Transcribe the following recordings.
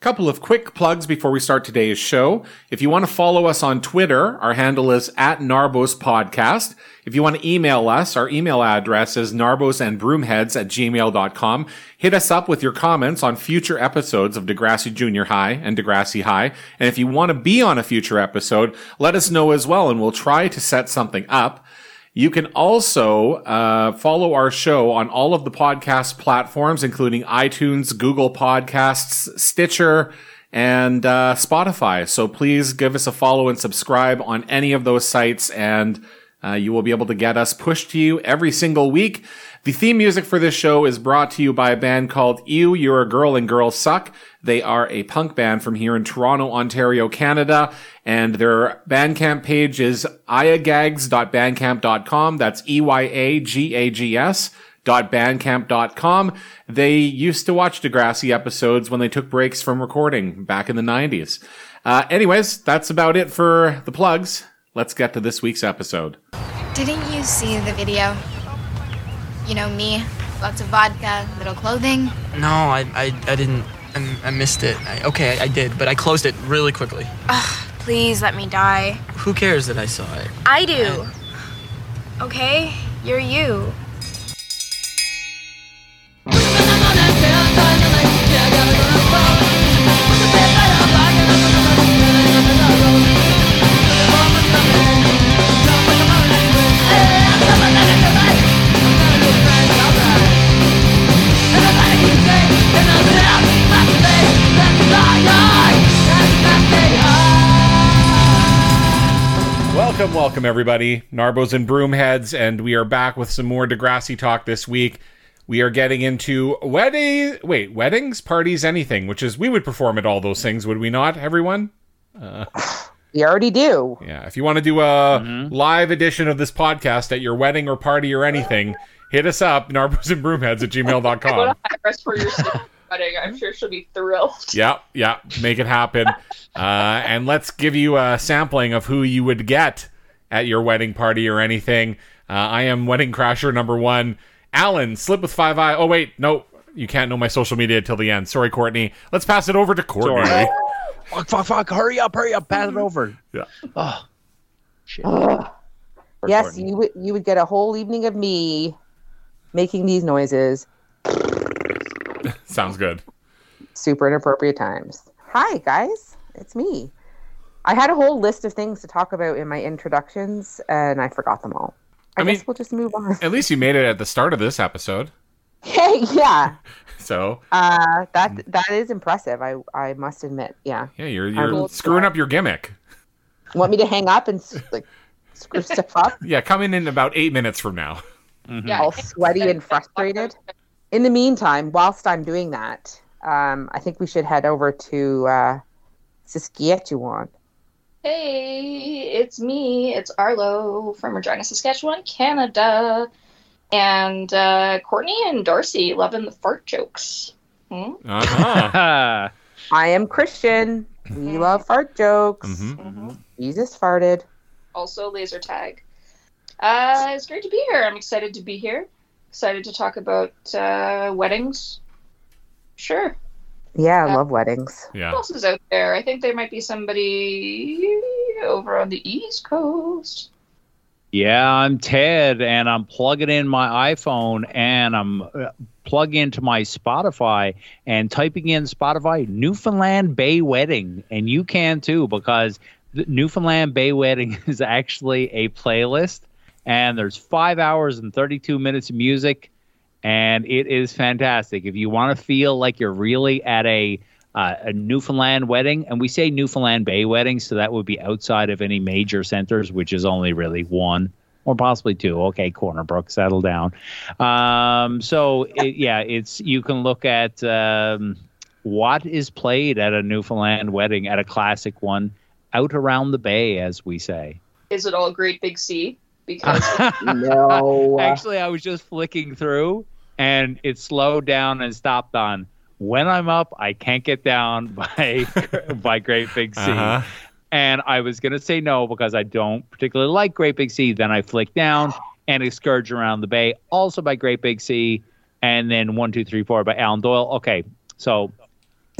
Couple of quick plugs before we start today's show. If you want to follow us on Twitter, our handle is at Narbos Podcast. If you want to email us, our email address is narbosandbroomheads at gmail.com. Hit us up with your comments on future episodes of Degrassi Junior High and Degrassi High. And if you want to be on a future episode, let us know as well and we'll try to set something up. You can also uh, follow our show on all of the podcast platforms, including iTunes, Google Podcasts, Stitcher, and uh, Spotify. So please give us a follow and subscribe on any of those sites, and uh, you will be able to get us pushed to you every single week. The theme music for this show is brought to you by a band called You, You're a Girl and Girls Suck. They are a punk band from here in Toronto, Ontario, Canada, and their Bandcamp page is iagags.bandcamp.com. That's E-Y-A-G-A-G-S bandcamp.com. They used to watch Degrassi episodes when they took breaks from recording back in the 90s. Uh, anyways, that's about it for the plugs. Let's get to this week's episode. Didn't you see the video? You know me, lots of vodka, little clothing. No, I, I, I didn't. I, I missed it. I, okay, I, I did, but I closed it really quickly. Ugh, please let me die. Who cares that I saw it? I do. Okay? You're you. Welcome, welcome everybody. Narbos and Broomheads, and we are back with some more Degrassi talk this week. We are getting into wedding, wait, weddings, parties, anything, which is we would perform at all those things, would we not, everyone? We already do. Yeah, if you want to do a mm-hmm. live edition of this podcast at your wedding or party or anything, hit us up, Narbos and Broomheads at Go to gmail.com. Hypress for your sister's wedding. I'm sure she'll be thrilled. yeah, yeah, make it happen. Uh, and let's give you a sampling of who you would get at your wedding party or anything. Uh, I am wedding crasher number one. Alan, slip with five eye. Oh wait, no, you can't know my social media till the end. Sorry, Courtney. Let's pass it over to Courtney. Sorry. Fuck, fuck, fuck. Hurry up, hurry up. Pass it over. Yeah. Oh, shit. Ugh. Yes, Courtney. you would you would get a whole evening of me making these noises. Sounds good. Super inappropriate times. Hi guys, it's me. I had a whole list of things to talk about in my introductions, and I forgot them all. I, I guess we'll just move on. At least you made it at the start of this episode. Hey, yeah, So uh, that that is impressive. I I must admit. Yeah, yeah, you're you're screwing up your gimmick. want me to hang up and like screw stuff up, Yeah, come in in about eight minutes from now. Yeah. all sweaty and frustrated. In the meantime, whilst I'm doing that, um, I think we should head over to uh, Saskatchewan. Hey, it's me. It's Arlo from Regina, Saskatchewan, Canada. And uh, Courtney and Darcy loving the fart jokes. Hmm? Uh-huh. I am Christian. We love fart jokes. hmm Jesus farted. Also, laser tag. Uh, it's great to be here. I'm excited to be here. Excited to talk about uh, weddings. Sure. Yeah, I Yeah. love weddings. Who Yeah. else is out there? I think there might be somebody over on the East Coast. Yeah, I'm Ted, and I'm plugging in my iPhone, and I'm uh, plugging into my Spotify and typing in Spotify Newfoundland Bay Wedding, and you can too because the Newfoundland Bay Wedding is actually a playlist, and there's five hours and 32 minutes of music, and it is fantastic. If you want to feel like you're really at a uh, a Newfoundland wedding, and we say Newfoundland Bay wedding, so that would be outside of any major centers, which is only really one or possibly two. Okay, Corner Brook, settle down. Um, so it, yeah, it's you can look at um, what is played at a Newfoundland wedding, at a classic one, out around the bay, as we say. Is it all Great Big Sea? Because No. Actually, I was just flicking through, and it slowed down and stopped on. When I'm up, I can't get down by by Great Big Sea. Uh-huh. And I was gonna say no because I don't particularly like Great Big Sea. Then I flick down and Excursion around the bay, also by Great Big Sea, and then one, two, three, four by Alan Doyle. Okay, so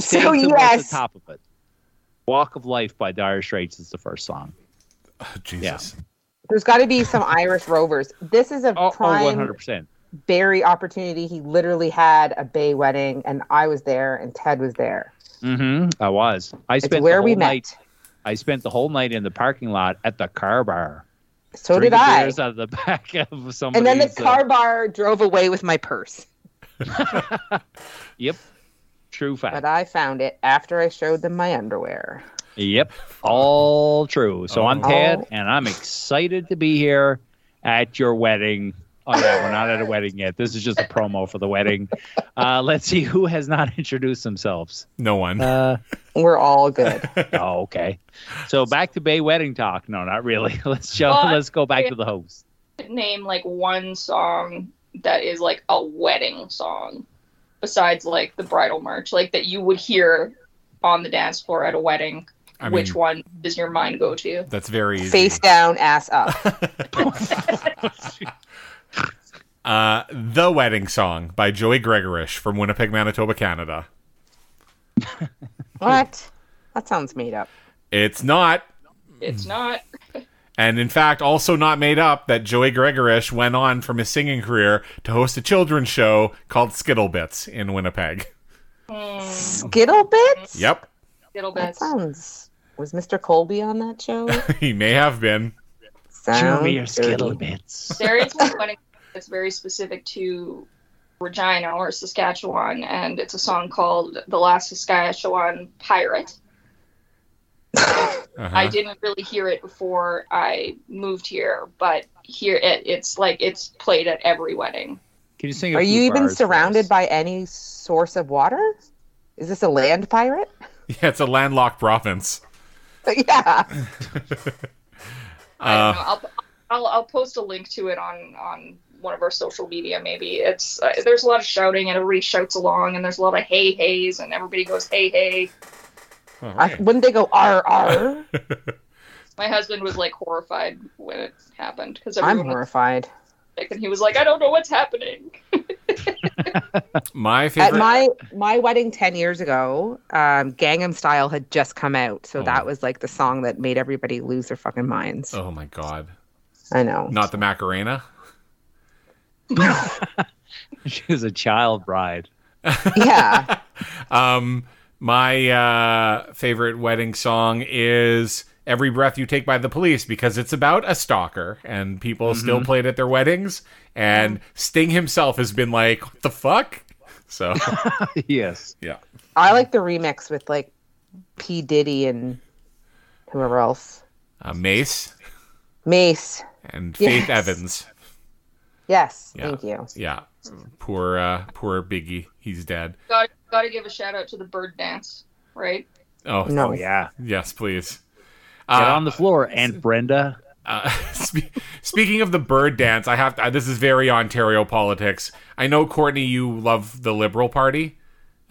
So, to yes. the top of it. Walk of Life by Dire Straits is the first song. Oh, Jesus. There's got to be some Irish Rovers. This is a Oh, oh prime 100%. Barry opportunity. He literally had a Bay wedding, and I was there, and Ted was there. Mm-hmm. I was. I It's spent where the we whole met. night. I spent the whole night in the parking lot at the car bar. So did I. beers out of the back of somebody's. And then the uh, car bar drove away with my purse. Yep. True fact. But I found it after I showed them my underwear. Yep, all true. So I'm Oh. Ted, and I'm excited to be here at your wedding. Oh yeah, we're not at a wedding yet. This is just a promo for the wedding. Uh, let's see who has not introduced themselves. No one. Uh, We're all good. oh, okay. So back to Bay wedding talk. No, not really. Let's show. Well, let's go back to the host. Name like one song that is like a wedding song, besides like the bridal march, like that you would hear on the dance floor at a wedding. I Which one does your mind go to? That's very easy. Face down, ass up. Uh, the Wedding Song by Joey Gregorash from Winnipeg, Manitoba, Canada. what? That sounds made up. It's not, It's not. and in fact, also not made up that Joey Gregorash went on from his singing career to host a children's show called Skittlebits in Winnipeg. Skittle bits? Yep, Little That sounds. Was Mr. Colby on that show? he may have been. Show me your skittle bits. There is one wedding that's very specific to Regina or Saskatchewan, and it's a song called "The Last Saskatchewan Pirate." Uh-huh. I didn't really hear it before I moved here, but here it, it's like it's played at every wedding. Can you sing? Are you even surrounded by any source of water? Is this a land pirate? Yeah, it's a landlocked province. yeah. I Uh, don't know. I'll, I'll I'll post a link to it on on one of our social media. Maybe it's uh, there's a lot of shouting and everybody shouts along, and there's a lot of hey heys, and everybody goes hey hey. All I, wouldn't they go R R? My husband was like horrified when it happened because I'm horrified. sick, and he was like, I don't know what's happening. My favorite. At my my wedding ten years ago, um, Gangnam Style had just come out, so Oh. that was like the song that made everybody lose their fucking minds. oh my god! I know. Not the Macarena. She was a child bride. yeah. Um, my uh, favorite wedding song is "Every Breath You Take" by the Police because it's about a stalker, and people still play it at their weddings. And Sting himself has been like, "What the fuck?" So yes. yeah, I like the remix with like P Diddy and whoever else. uh, Mase Mase. and Faith Yes. Evans. Yes. Yeah. Thank you. Yeah, poor uh, poor Biggie, he's dead. Got got to give a shout out to the bird dance, right? Oh No. Oh yeah. yes, please. Get Uh, on the floor, Aunt Brenda. Uh, spe- speaking of the bird dance, I have to, this is very Ontario politics. I know Courtney, you love the Liberal Party,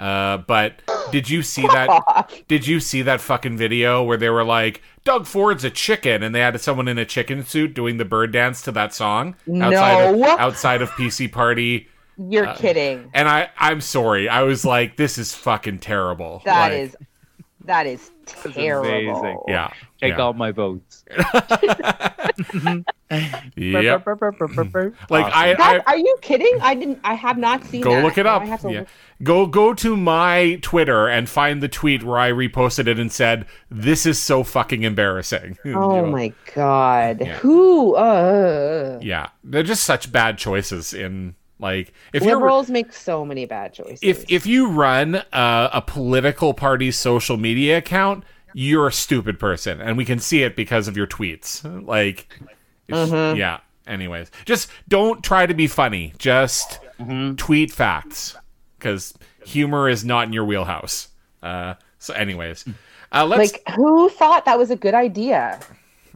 uh, but did you see that? Did you see that fucking video where they were like, "Doug Ford's a chicken," and they had someone in a chicken suit doing the bird dance to that song outside No. of, outside of PC Party? You're kidding. And I, I'm sorry, I was like, "This is fucking terrible." That Like, is that is terrible. amazing. yeah, Take yeah. all my votes. Yep. Like I, I, are you kidding? I didn't. I have not seen. Go that. look it up. I Yeah. look- Go go to my Twitter and find the tweet where I reposted it and said, "This is so fucking embarrassing." Oh You know? my god. Yeah. Who? Uh, Yeah, they're just such bad choices in like if you're liberals make so many bad choices. if if you run uh, a political party's social media account, you're a stupid person, and we can see it because of your tweets. Like, Mm-hmm. yeah. Anyways, just don't try to be funny. Just Mm-hmm. tweet facts because humor is not in your wheelhouse. Uh, so, anyways, uh, let's. like who thought that was a good idea?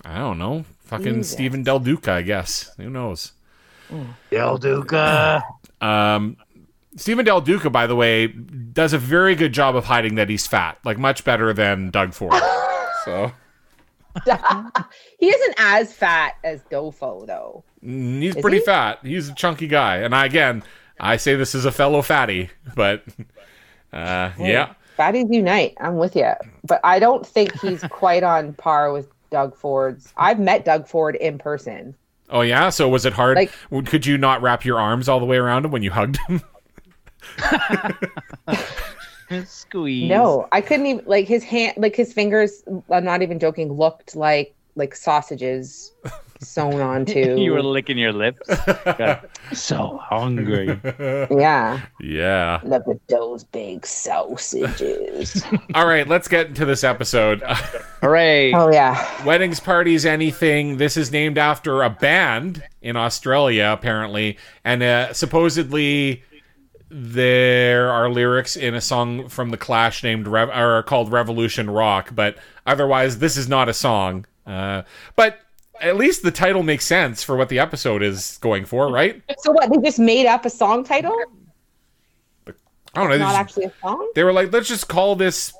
I don't know. Fucking Jesus. Stephen Del Duca, I guess. Who knows? Del Duca. Um, Stephen Del Duca, by the way, does a very good job of hiding that he's fat, like much better than Doug Ford. so he isn't as fat as Dofo though. mm, he's Is pretty he? fat. He's a chunky guy, and I again, I say this as a fellow fatty, but uh, yeah. Baddies unite. I'm with you, but I don't think he's quite on par with Doug Ford's. I've met Doug Ford in person. Oh yeah. So was it hard? Like- Could you not wrap your arms all the way around him when you hugged him? Squeeze. No, I couldn't even like his hand, like his fingers. I'm not even joking. Looked like like sausages sewn onto. you were licking your lips. Got so hungry. yeah. yeah. Look at those big sausages. All right. Let's get into this episode. Hooray! oh yeah. Weddings, parties, anything. This is named after a band in Australia, apparently, and uh, supposedly there are lyrics in a song from the Clash named Rev- or called Revolution Rock. But otherwise, this is not a song. Uh, but at least the title makes sense for what the episode is going for, right? So what? They just made up a song title? I don't know. they Not just- actually a song. they were like, let's just call this.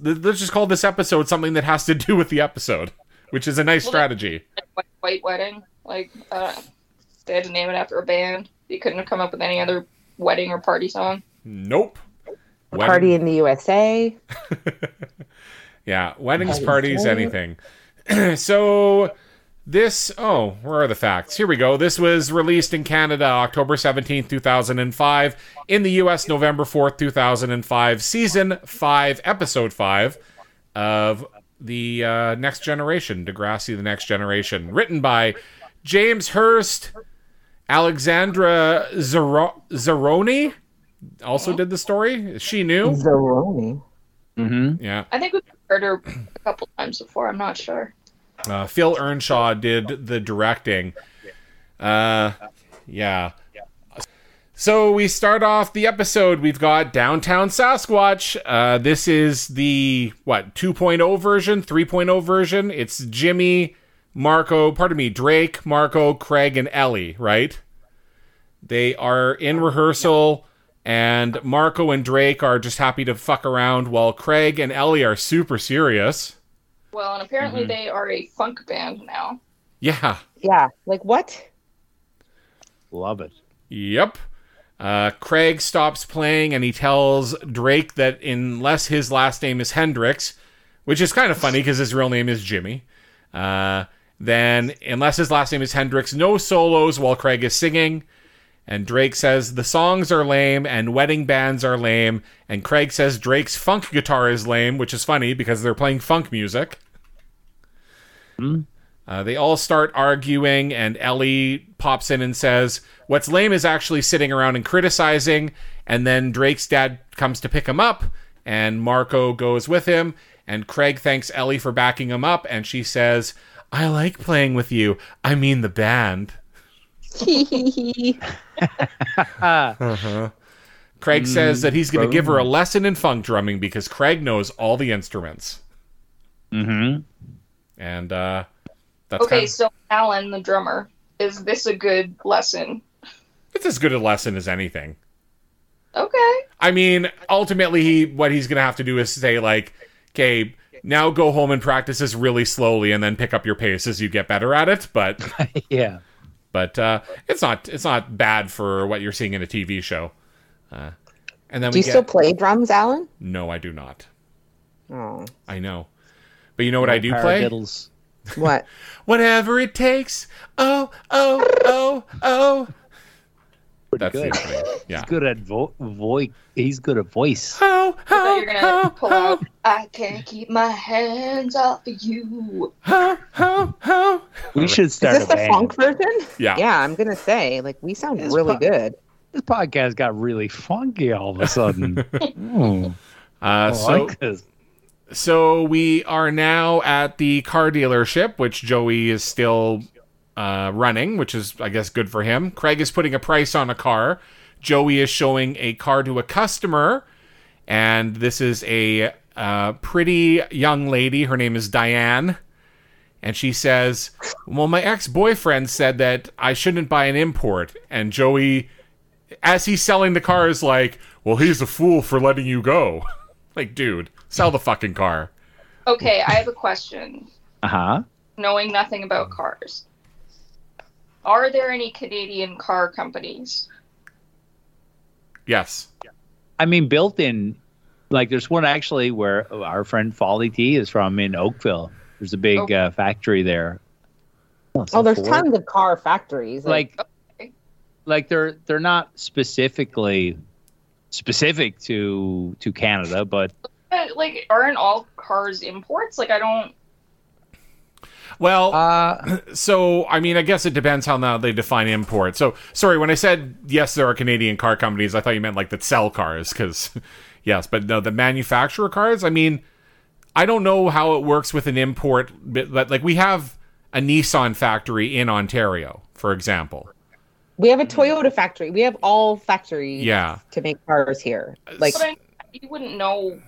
Let's just call this episode something that has to do with the episode, which is a nice Well, strategy. White, White Wedding. Like, uh, they had to name it after a band. You couldn't have come up with any other wedding or party song. Nope. Wedding- Party in the USA. Yeah, weddings, Parties, parties, anything. so this oh, where are the facts? Here we go. This was released in Canada October 17th, 2005, in the US November 4th, 2005, season 5, episode 5 of the uh, Next Generation, Degrassi the Next Generation, written by James Hurst, Alexandra Zero- Zarowny also did the story. She knew. Zarowny. Mm-hmm. Yeah. I think we've heard her a couple times before. I'm not sure. Uh, Phil Earnshaw did the directing. Uh, yeah. So we start off the episode. We've got Downtown Sasquatch. Uh, this is the what 2.0 version, 3.0 version. It's Jimmy, Marco, pardon me, Drake, Marco, Craig, and Ellie. Right? They are in rehearsal, and Marco and Drake are just happy to fuck around, while Craig and Ellie are super serious. Well, and apparently they are a funk band now. Yeah. Yeah. Like what? Love it. Yep. Uh, Craig stops playing and he tells Drake that unless his last name is Hendrix, which is kind of funny because his real name is Jimmy, uh, then unless his last name is Hendrix, no solos while Craig is singing. And Drake says the songs are lame and wedding bands are lame. And Craig says Drake's funk guitar is lame, which is funny because they're playing funk music. Uh, they all start arguing, and Ellie pops in and says, What's lame is actually sitting around and criticizing. And then Drake's dad comes to pick him up, and Marco goes with him. And Craig thanks Ellie for backing him up, and she says, I like playing with you. I mean, the band. uh-huh. Craig says that he's going to give her a lesson in funk drumming because Craig knows all the instruments. Mm-hmm. And uh, that's Okay, kind so Alan, the drummer, is this a good lesson? it's as good a lesson as anything. Okay. I mean, ultimately, he what he's gonna have to do is say like, "Okay, now go home and practice this really slowly, and then pick up your pace as you get better at it." But Yeah. but uh, it's not it's not bad for what you're seeing in a TV show. Uh, and then Do we you get still play drums, Alan? no, I do not. Oh. I know, but you know what I do play? Paradiddles. What? Whatever it takes. Oh oh oh oh. Pretty That's good. the opening. Yeah. He's good at vo- voice. He's good at voice. Oh I oh you were gonna oh pull oh out. I can't keep my hands off of you. oh oh oh. We should start. Is this a the band. funk version? Yeah. Yeah, I'm gonna say like we sound It's really fu- good. This podcast got really funky all of a sudden. Mm, Uh, I so like this. So we are now at the car dealership, which Joey is still uh, running, which is, I guess, good for him. Craig is putting a price on a car. Joey is showing a car to a customer, and this is a uh, pretty young lady. Her name is Diane. And she says, Well, my ex boyfriend said that I shouldn't buy an import. And Joey, as he's selling the car, is like, Well, he's a fool for letting you go. like, dude, sell the fucking car. Okay, I have a question. Uh huh. Knowing nothing about cars, are there any Canadian car companies? Yes. I mean, built in Like there's one actually where our friend Folly T is from in Oakville. There's a big Oh. uh, factory there. Oh, there's Ford? tons of car factories. like Okay. like they're they're not specifically specific to to Canada, but like, aren't all cars imports? Like, I don't. Well, uh so I mean, I guess it depends how now they define import. So, sorry, when I said yes, there are Canadian car companies, I thought you meant like that sell cars, because yes, but no, the manufacturer cars. I mean, I don't know how it works with an import, but but, like we have a Nissan factory in Ontario, for example. we have a Toyota factory. We have all factories Yeah. to make cars here. Like But I, you wouldn't know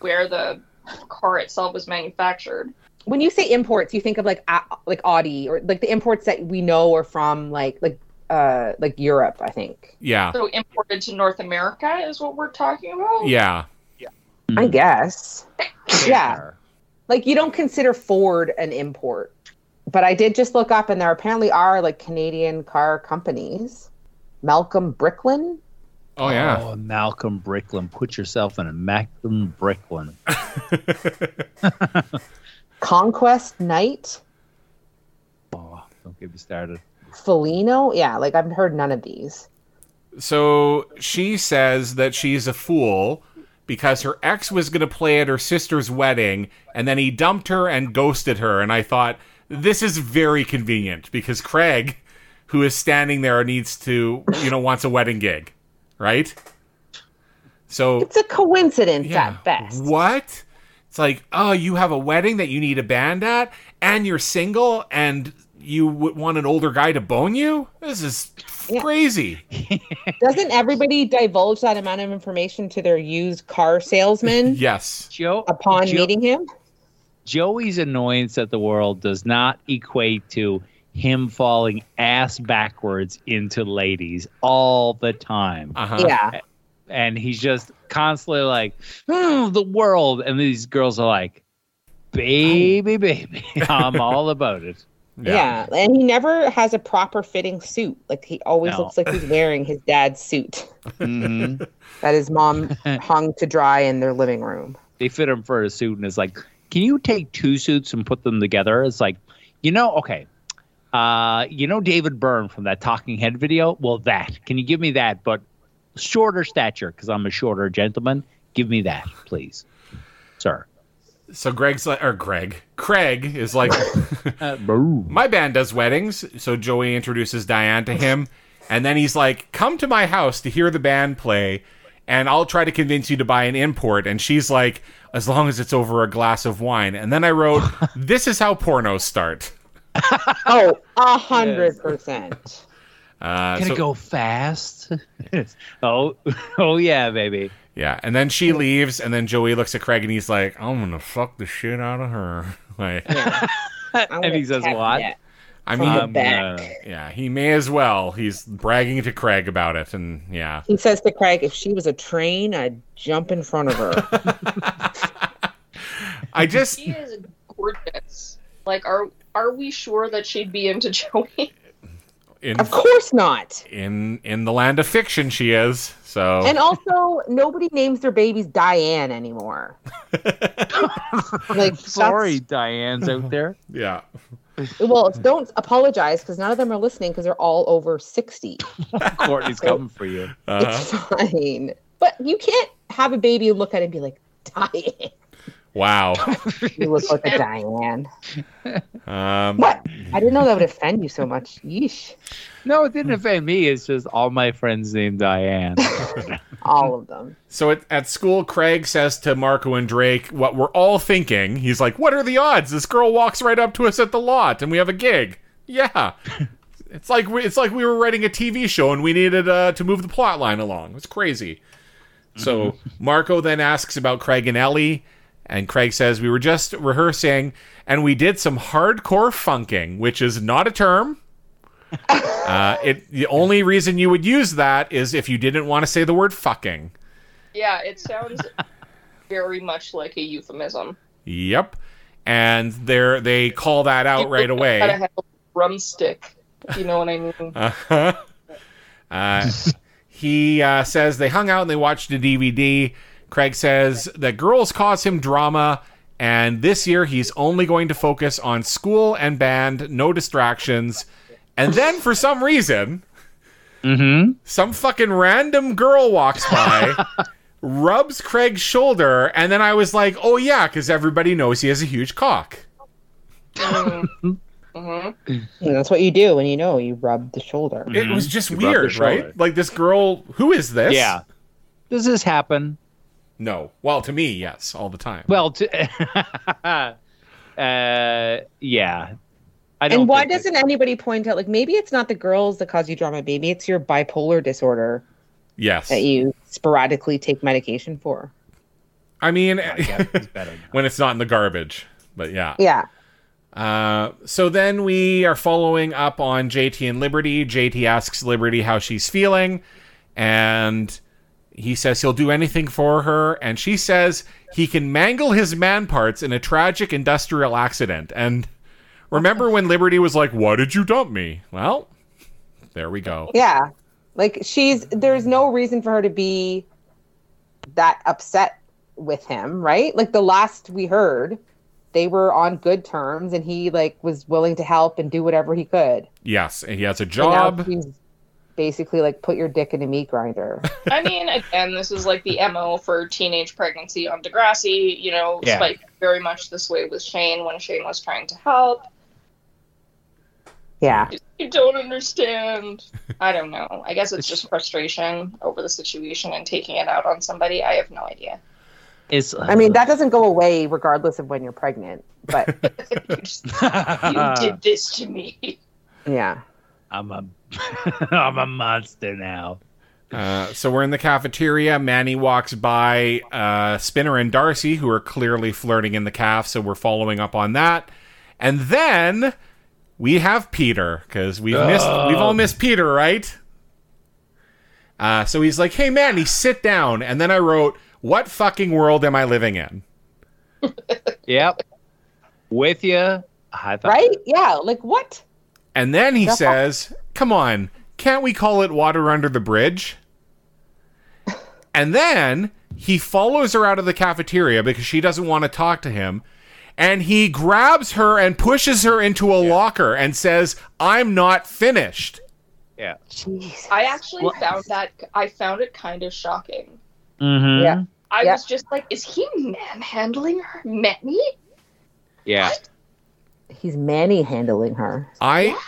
where the car itself was manufactured. when you say imports, you think of like A- like Audi or like the imports that we know are from like like uh like Europe, I think. Yeah, So imported to North America is what we're talking about. yeah, Yeah. I guess. Yeah. Like you don't consider Ford an import. But I did just look up and there apparently are like Canadian car companies. Malcolm Bricklin. Oh yeah. Oh, Malcolm Bricklin. Put yourself in a Malcolm Bricklin. Conquest Knight. Oh, don't get me started. Felino. Yeah, like I've heard none of these. So she says that she's a fool because her ex was going to play at her sister's wedding and then he dumped her and ghosted her. And I thought, this is very convenient because Craig, who is standing there, needs to, you know, wants a wedding gig, right? So, It's a coincidence yeah. at best. What? It's like, oh, you have a wedding that you need a band at and you're single and you would want an older guy to bone you? This is Yeah. crazy. Doesn't everybody divulge that amount of information to their used car salesman Yes. Joe upon Joe- meeting him? Joey's annoyance at the world does not equate to him falling ass backwards into ladies all the time. Uh-huh. Yeah. and he's just constantly like, "Hmm, the world. And these girls are like, baby, baby, I'm all about it. yeah. And he never has a proper fitting suit. Like he always No. looks like he's wearing his dad's suit Mm-hmm. that his mom hung to dry in their living room. They fit him for a suit, and it's like, can you take two suits and put them together? It's like, you know, okay. Uh, you know David Byrne from that Talking Head video? Well, that. Can you give me that, but shorter stature, because I'm a shorter gentleman? Give me that, please, sir. So Greg's like, or Greg, Craig is like, Uh, my band does weddings. So Joey introduces Diane to him, and then he's like, come to my house to hear the band play, and I'll try to convince you to buy an import. And she's like, as long as it's over a glass of wine. And then I wrote, this is how pornos start. Oh, a hundred percent. Uh, Can so- it go fast? oh, oh yeah, baby. Yeah, and then she leaves, and then Joey looks at Craig, and he's like, I'm gonna fuck the shit out of her. Like, Yeah. And he says tap what? I mean, Um, uh, yeah, he may as well. He's bragging to Craig about it, and yeah. He says to Craig, if she was a train, I'd jump in front of her. I just She is gorgeous. Like, are are we sure that she'd be into Joey? in of course not. in in the land of fiction she is. So And also, nobody names their babies Diane anymore. like, Sorry, Diane's out there. yeah. Well, don't apologize because none of them are listening because they're all over 60. Courtney's coming for you. Uh-huh. It's fine. But you can't have a baby and look at it and be like, Diane. Wow. You look like a Diane. Um, What? I didn't know that would offend you so much. Yeesh. No, it didn't offend me. It's just all my friends named Diane. All of them. so at, at school, Craig says to Marco and Drake what we're all thinking. He's like, "What are the odds? This girl walks right up to us at the lot, and we have a gig." Yeah. It's like we, it's like we were writing a TV show and we needed uh, to move the plot line along. It's crazy. So Marco then asks about Craig and Ellie, and Craig says we were just rehearsing and we did some hardcore funking, which is not a term. uh, it the only reason you would use that is if you didn't want to say the word fucking. Yeah, it sounds very much like a euphemism. Yep, and they they call that out right Gotta away. have a drumstick. if You know what I mean? Uh-huh. Uh, he uh, says they hung out and they watched a DVD. Craig says that girls cause him drama, and this year he's only going to focus on school and band, no distractions. And then for some reason, Mm-hmm. some fucking random girl walks by, rubs Craig's shoulder, and then I was like, oh yeah, because everybody knows he has a huge cock. Mm-hmm. Mm-hmm. Yeah, that's what you do when you know you rub the shoulder. It was just You weird, right? Like this girl, who is this? Yeah. Does this happen? No. Well, to me, yes, all the time. Well, to, uh, yeah. I don't And why doesn't anybody point out like maybe it's not the girls that cause you drama, maybe it's your bipolar disorder yes. that you sporadically take medication for. I mean, I it's when it's not in the garbage. But yeah. Yeah. Uh, so then we are following up on JT and Liberty. JT asks Liberty how she's feeling, and he says he'll do anything for her. And she says he can mangle his man parts in a tragic industrial accident. And remember when Liberty was like, Why did you dump me? Well, there we go. Yeah. Like she's there's no reason for her to be that upset with him, right? Like the last we heard, they were on good terms and he like was willing to help and do whatever he could. Yes, and he has a job. He's basically like put your dick in a meat grinder. I mean, again, this is like the MO for teenage pregnancy on Degrassi. You know, Yeah. Spike very much this way with Shane when Shane was trying to help. Yeah. You don't understand. I don't know. I guess it's just frustration over the situation and taking it out on somebody. I have no idea. It's, I mean, that uh, doesn't go away regardless of when you're pregnant. But you, just, you did this to me. yeah. I'm a, I'm a monster now. Uh, so we're in the cafeteria. Manny walks by uh, Spinner and Darcy, who are clearly flirting in the calf. So we're following up on that. And then we have Peter because we've missed we've all missed Peter, right? Uh, so he's like, "Hey, Manny, sit down." And then I wrote, "What fucking world am I living in?" Yep. With you. I thought, Right? Yeah. Like what? And then he That's says, Come on, can't we call it water under the bridge? And then he follows her out of the cafeteria because she doesn't want to talk to him. And he grabs her and pushes her into a locker and says, I'm not finished. Yeah. Jeez. I actually What? found that I found it kind of shocking. Mm-hmm. Yeah. I Yeah. was just like, is he manhandling her? Manny? Yeah. He's manny handling her. I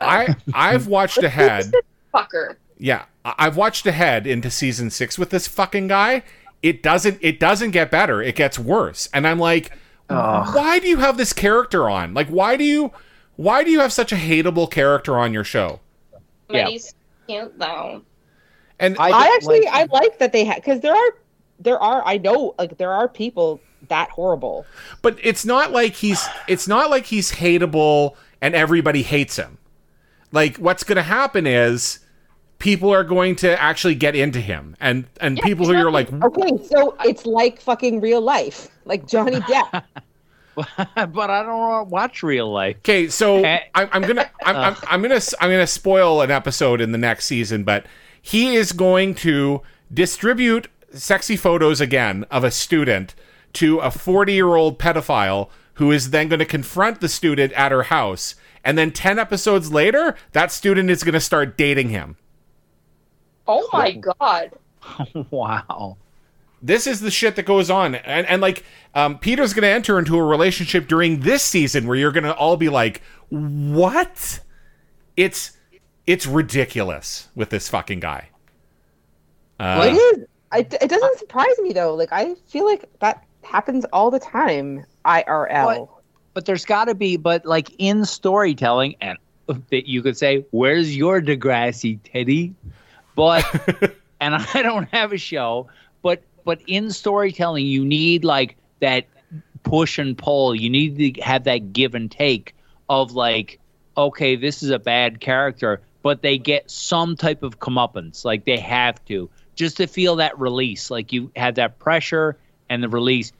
I I've watched ahead. Fucker. Yeah, I- I've watched ahead into season 6 with this fucking guy. It doesn't it doesn't get better. It gets worse. And I'm like, why do you have this character on? Like why do you why do you have such a hateable character on your show? Yeah. Manny's cute though. And I- I actually like- I like that they had because there are there are I know like there are people that horrible. but it's not like he's it's not like he's hateable and everybody hates him. Like what's going to happen is people are going to actually get into him and and people who are like Okay, so it's like fucking real life, like Johnny Depp. but I don't watch real life. Okay, so Eh. I'm, I'm gonna I'm, I'm, I'm gonna I'm gonna spoil an episode in the next season, but he is going to distribute sexy photos again of a student to a 40 year old pedophile who is then going to confront the student at her house, and then 10 episodes later, that student is going to start dating him. Oh my god. wow. This is the shit that goes on, and and like um, Peter's going to enter into a relationship during this season where you're going to all be like, "What?" It's it's ridiculous with this fucking guy. Uh, it is. I, it doesn't surprise me though. Like I feel like that happens all the time. IRL. What? But there's got to be, but like in storytelling, and that you could say, "Where's your Degrassi, Teddy?" But and I don't have a show, but but in storytelling, you need like that push and pull. You need to have that give and take of like, okay, this is a bad character, but they get some type of comeuppance. Like they have to just to feel that release. Like you have that pressure and the release.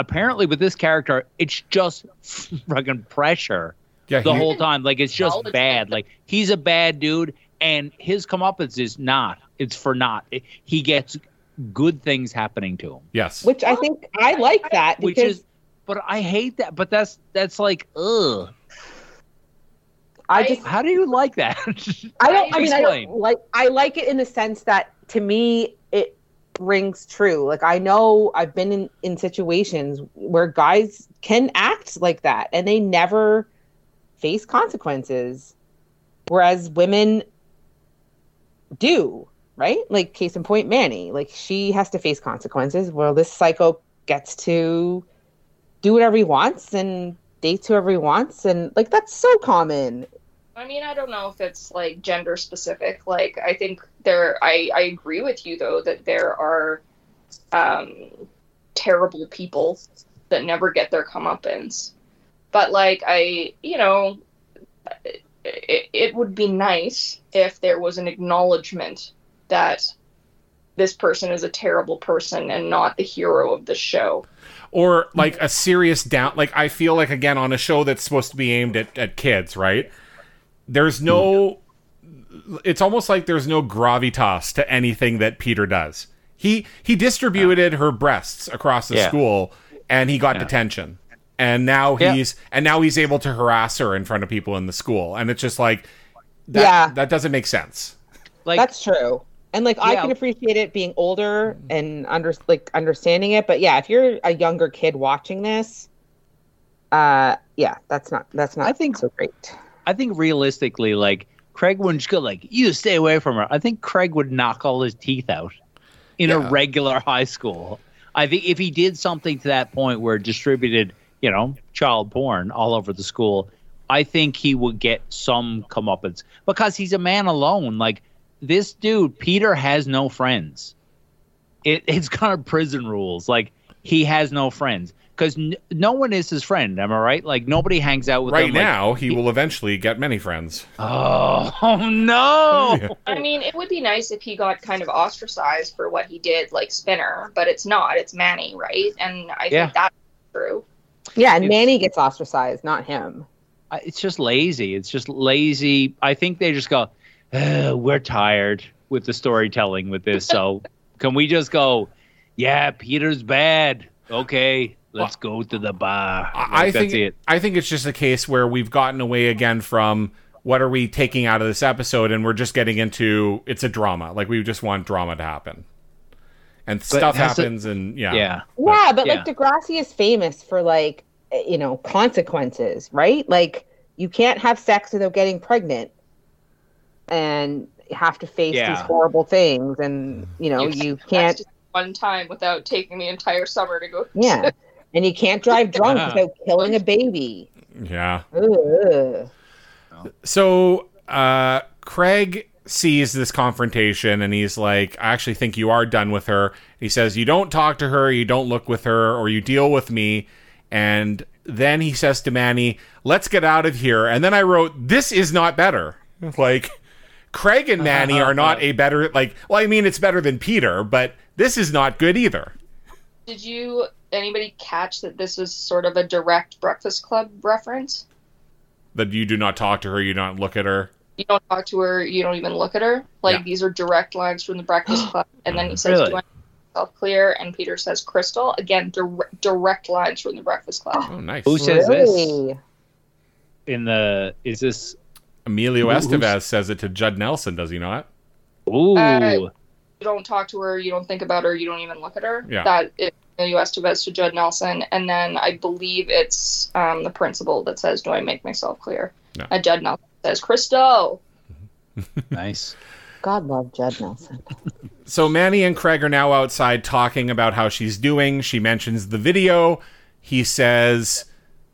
But apparently, with this character, it's just fucking pressure yeah, the he- whole time. Like it's just bad. Like he's a bad dude, and his comeuppance is not. It's for not. It- he gets good things happening to him. Yes. Which I think I like that Which is, but I hate that. But that's that's like, ugh. I just How do you like that? I don't. I mean, I don't like. I like it in the sense that to me it rings true. Like I know I've been in in situations where guys can act like that and they never face consequences, whereas women do. Right? Like case in point, Manny. Like she has to face consequences. Well, this psycho gets to do whatever he wants and dates whoever he wants, and like that's so common. I mean, I don't know if it's like gender specific. Like, I think there, I, I agree with you though that there are um, terrible people that never get their comeuppance. But like, I, you know, it, it would be nice if there was an acknowledgement that this person is a terrible person and not the hero of the show. or like a serious down like i feel like again on a show that's supposed to be aimed at, at kids right there's no it's almost like there's no gravitas to anything that peter does he he distributed her breasts across the Yeah. school and he got detention and now Yeah. he's and now he's able to harass her in front of people in the school and it's just like that, Yeah. that doesn't make sense like That's true. And like I can appreciate it being older and under like understanding it, but yeah, if you're a younger kid watching this, uh yeah, that's not that's not I think- so great. I think realistically, like Craig wouldn't just go like, "You stay away from her." I think Craig would knock all his teeth out in a regular high school. I think if he did something to that point where it distributed, you know, child porn all over the school, I think he would get some comeuppance because he's a man alone. Like this dude, Peter has no friends. It, it's kind of prison rules. Like he has no friends because n- no one is his friend. Am I right? Like nobody hangs out with right him. like, now he will eventually get many friends Oh, oh no! I mean, it would be nice if he got kind of ostracized for what he did, like Spinner, but it's not. It's Manny, right? And I Yeah. think that's true. Yeah, and It's- Manny gets ostracized, not him. I- It's just lazy. It's just lazy. I think they just go, "Uh, we're tired with the storytelling with this. So can we just go, yeah, Peter's bad. Okay, let's go to the bar. I Like, I that's think it. I think it's just a case where we've gotten away again from what are we taking out of this episode, and we're just getting into it's a drama. Like we just want drama to happen, and stuff that's a- happens, and yeah, Yeah. Yeah, but yeah. like Degrassi is famous for like you know, consequences, right? Like you can't have sex without getting pregnant and have to face Yeah. these horrible things and you know, you That's can't one time without taking the entire summer to go. yeah. And you can't drive drunk without killing a baby. yeah. Ugh. So uh, Craig sees this confrontation, and he's like, "I actually think you are done with her." He says, "You don't talk to her, you don't look with her, or you deal with me." And then he says to Manny, "Let's get out of here." And then I wrote, "This is not better." Like. Craig and Manny are not a better like well I mean it's better than Peter but this is not good either. Did you anybody catch that this was sort of a direct Breakfast Club reference? That you do not talk to her, you don't look at her. You don't talk to her. You don't even look at her. Like Yeah. these are direct lines from the Breakfast Club, and then he says, Really? "Do I make myself clear?" And Peter says, "Crystal." Again, dire- direct lines from the Breakfast Club. Oh nice. Who says this in the? Is this? Emilio Who- who's- Estevez says it to Judd Nelson, does he not? Ooh, Uh, You don't talk to her. You don't think about her. You don't even look at her. Yeah. That is Emilio Estevez to vets to Judd Nelson, and then I believe it's um, the principal that says, "Do I make myself clear?" No. And Judd Nelson says, "Crystal." nice. God love Judd Nelson. So Manny and Craig are now outside talking about how she's doing. She mentions the video. He says,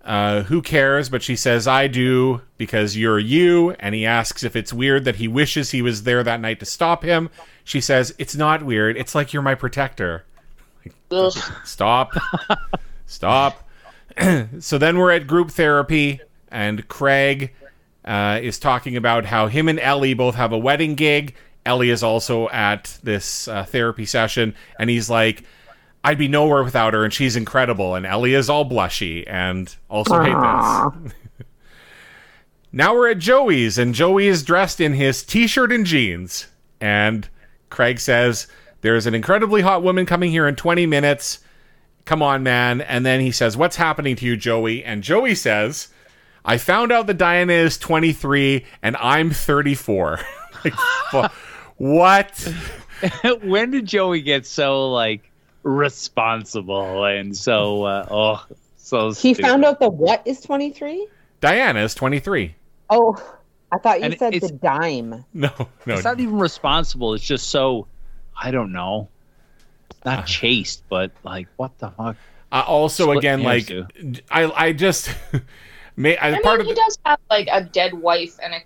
uh, "Who cares?" But she says, "I do because you're you." And he asks if it's weird that he wishes he was there that night to stop him. She says, "It's not weird. It's like you're my protector." Stop. Stop. so then we're at group therapy, and Craig uh, is talking about how him and Ellie both have a wedding gig. Ellie is also at this uh, therapy session, and he's like, I'd be nowhere without her, and she's incredible. And Ellie is all blushy and also hate this. now we're at Joey's, and Joey is dressed in his t shirt and jeans. And Craig says, There's an incredibly hot woman coming here in 20 minutes. Come on, man. And then he says, What's happening to you, Joey? And Joey says, I found out that Diana is 23 and I'm 34. like, fu- what? when did Joey get so like responsible and so uh, oh so He stupid? found out that what is 23? Diana is 23. Oh, I thought you And said the dime. No, no. It's not even responsible. It's just so I don't know. Not chaste, but like what the fuck? Uh, also, Split again, hairs, like, I, I just, may, I, I part mean, of he the, does have like a dead wife and a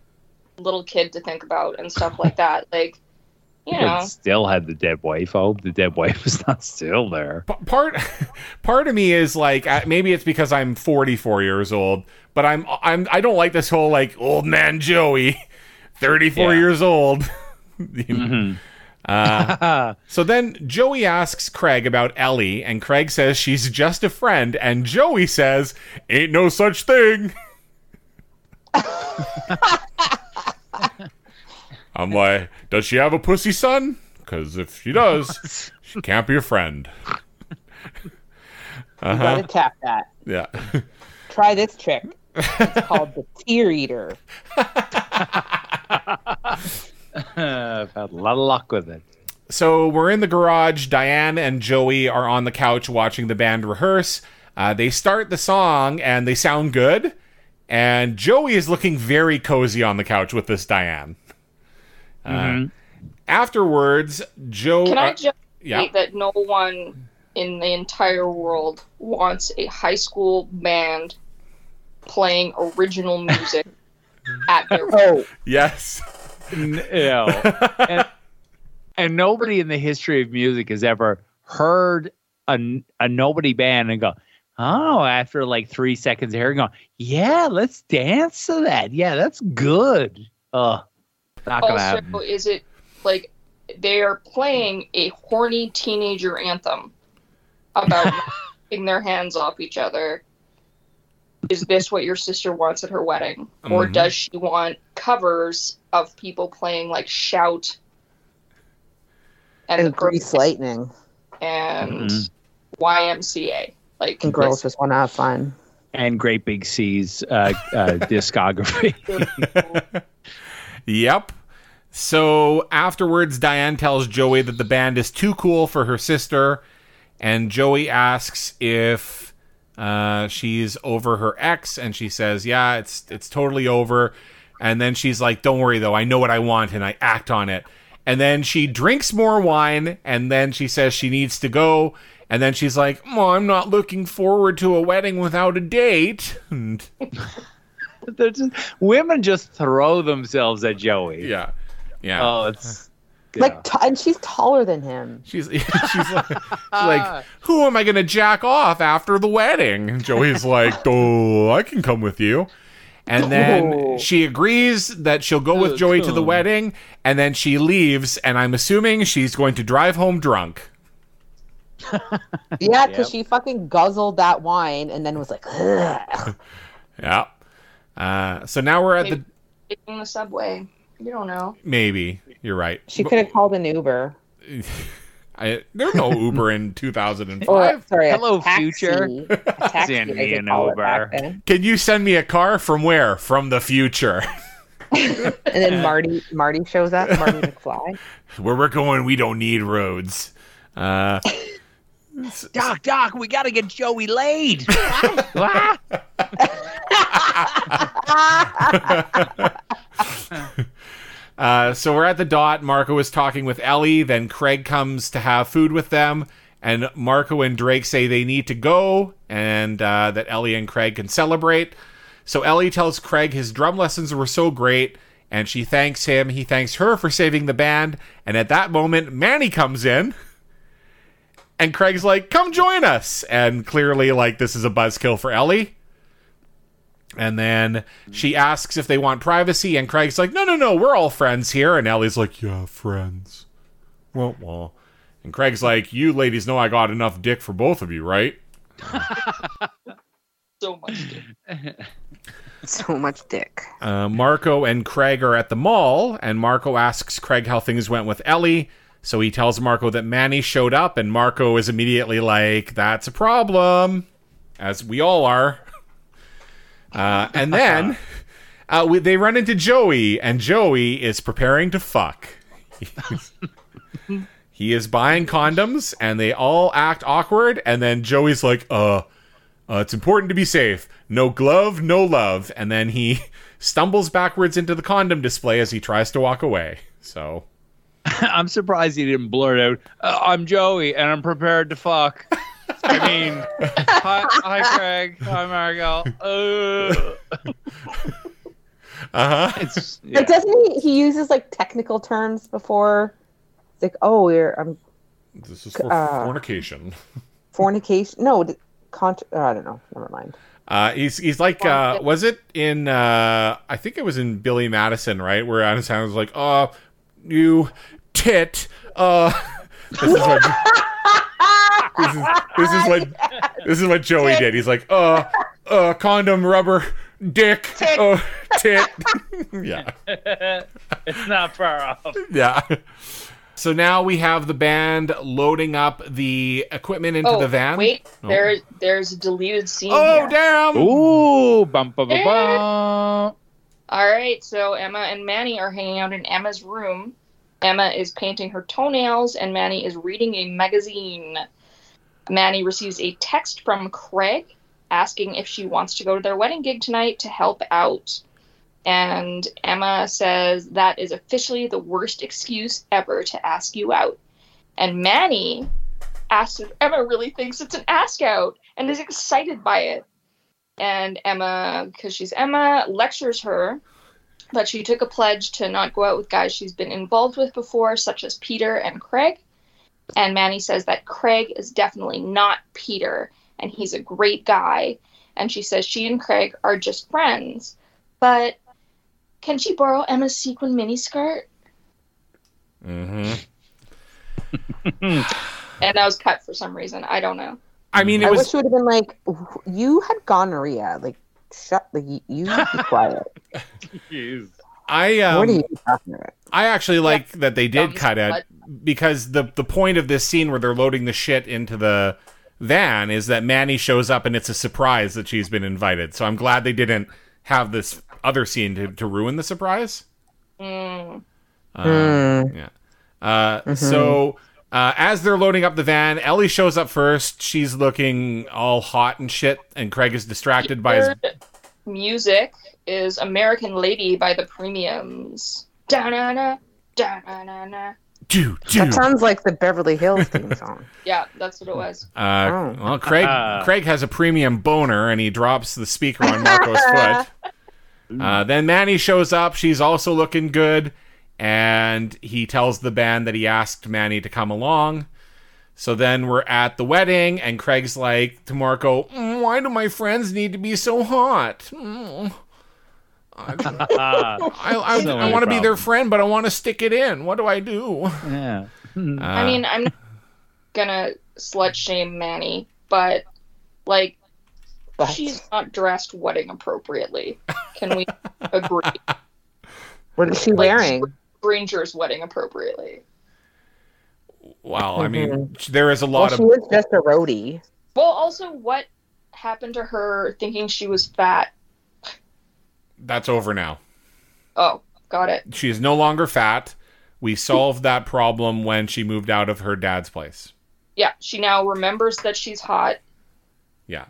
little kid to think about and stuff like that. Like, you But know, still had the dead wife. I hope the dead wife is not still there. p- part part of me is like maybe it's because I'm 44 years old, but I'm I'm I don't like this whole like old man Joey, 34 Yeah. years old. You know? Mhm. Uh, so then Joey asks Craig about Ellie, and Craig says she's just a friend, and Joey says ain't no such thing. I'm like, does she have a pussy son? Because if she does, she can't be a friend. Uh-huh. gotta tap that. Yeah. Try this trick. It's called the tear eater. I've had a lot of luck with it. So we're in the garage. Diane and Joey are on the couch watching the band rehearse. Uh, they start the song and they sound good. And Joey is looking very cozy on the couch with this Diane. Uh, afterwards, Joe. can I uh, just yeah. say that no one in the entire world wants a high school band playing original music at their Oh, yes. N- you and, and nobody in the history of music has ever heard a, a nobody band and go, oh, after like three seconds of hearing, go, yeah, let's dance to that. Yeah, that's good. Uh, not gonna also happen. is it like they are playing a horny teenager anthem about taking their hands off each other is this what your sister wants at her wedding or Mhm. does she want covers of people playing like shout and, and grease Girls lightning. and Mhm. ymca like And girls just want to have fun. And Great Big Sea's uh, uh, discography. Yep. So afterwards, Diane tells Joey that the band is too cool for her sister, and Joey asks if uh, she's over her ex, and she says, "Yeah, it's it's totally over." And then she's like, "Don't worry though, I know what I want, and I act on it." And then she drinks more wine, and then she says she needs to go. And then she's like, "Oh, I'm not looking forward to a wedding without a date." And They're just, women just throw themselves at Joey. yeah, yeah. Oh, it's yeah. Like, t- and she's taller than him. She's she's like, she's like, who am I gonna jack off after the wedding? And Joey's like, oh, I can come with you. And then Oh. she agrees that she'll go with Joey to the wedding, and then she leaves. And I'm assuming she's going to drive home drunk. Yeah, because she fucking guzzled that wine and then was like, Ugh. Yeah. Uh, so now we're at the taking the subway you don't know maybe you're right. she could have called an Uber. I, there's no Uber in 2005. Or, sorry, a Hello, taxi. future. A taxi, Send me an call it back Uber. Can you send me a car from where? From the future. And then Marty Marty shows up, Marty McFly. where we're going, we don't need roads. Uh, Doc, Doc, we got to get Joey laid. What? Uh, so we're at the dot. Marco is talking with Ellie. Then Craig comes to have food with them. And Marco and Drake say they need to go and uh, that Ellie and Craig can celebrate. So Ellie tells Craig his drum lessons were so great. And she thanks him. He thanks her for saving the band. And at that moment, Manny comes in. And Craig's like, come join us. And clearly, like, this is a buzzkill for Ellie. And then she asks if they want privacy, and Craig's like, "No, no, no, we're all friends here." And Ellie's like, "Yeah, friends." Well, well. And Craig's like, "You ladies know I got enough dick for both of you, right?" so much dick. So much dick. Uh, Marco and Craig are at the mall, and Marco asks Craig how things went with Ellie. So he tells Marco that Manny showed up, and Marco is immediately like, "That's a problem," as we all are. Uh, and then uh, we, they run into Joey, and Joey is preparing to fuck. he is buying condoms, and they all act awkward. And then Joey's like, "Uh, uh it's important to be safe. No glove, no love." And then he stumbles backwards into the condom display as he tries to walk away. So I'm surprised he didn't blurt out, uh, "I'm Joey and I'm prepared to fuck." I mean, hi, hi, Craig. Hi, Marco. Uh, Uh huh. it's yeah. Like, doesn't he? He uses like technical terms before. It's like, oh, we're um, This is for Uh, fornication. fornication. No, d- cont- oh, I don't know. Never mind. Uh, he's he's like, uh, was it in? Uh, I think it was in Billy Madison, right? Where Adam was like, "Uh, you tit." Uh, this is what this is this is what this is what Joey did. He's like, "Uh, uh, condom, rubber, dick, uh, tit." yeah. it's not far off. Yeah. So now we have the band loading up the equipment into oh, the van. wait, Oh. there, there's a deleted scene. Oh here. damn! Ooh, bum, bum, bum, bum. All right, so Emma and Manny are hanging out in Emma's room. Emma is painting her toenails, and Manny is reading a magazine. Manny receives a text from Craig asking if she wants to go to their wedding gig tonight to help out. And Emma says that is officially the worst excuse ever to ask you out. And Manny asks if Emma really thinks it's an ask out and is excited by it. And Emma, because she's Emma, lectures her that she took a pledge to not go out with guys she's been involved with before, such as Peter and Craig. And Manny says that Craig is definitely not Peter, and he's a great guy. And she says she and Craig are just friends. But can she borrow Emma's sequin miniskirt? hmm And that was cut for some reason. I don't know. I mean, it I was wish it would have been like, you had gonorrhea. Like, shut the you, you be quiet. I um, what are you talking about? I actually like that they did cut it up. because the the point of this scene where they're loading the shit into the van is that Manny shows up and it's a surprise that she's been invited. So I'm glad they didn't have this other scene to, to ruin the surprise. Mm. Uh, Mm. Yeah. Uh, So uh, as they're loading up the van, Ellie shows up first. She's looking all hot and shit, and Craig is distracted by his. Third music is American Lady by the Premiums. Da-na-na, da-na-na-na. Doo, doo. That sounds like the Beverly Hills theme song. Yeah, that's what it was. Uh, Oh. Well, Craig Uh. Craig has a premium boner, and he drops the speaker on Marco's foot. Uh, then Manny shows up. She's also looking good, and he tells the band that he asked Manny to come along. So then we're at the wedding, and Craig's like to Marco, "Mm, "Why do my friends need to be so hot? Mm, Ah, I I, So I want to be their friend, but I want to stick it in. What do I do?" yeah. I mean, I'm not gonna slut shame Manny, but like But she's not dressed wedding appropriately. Can we agree? what is she Like, wearing? Stranger's wedding appropriately. Well, I mean, there is a Well, lot she of was just a roadie. Well, also, what happened to her thinking she was fat? that's over now. Oh, got it. She is no longer fat. We solved that problem when she moved out of her dad's place. Yeah, she now remembers that she's hot. Yeah.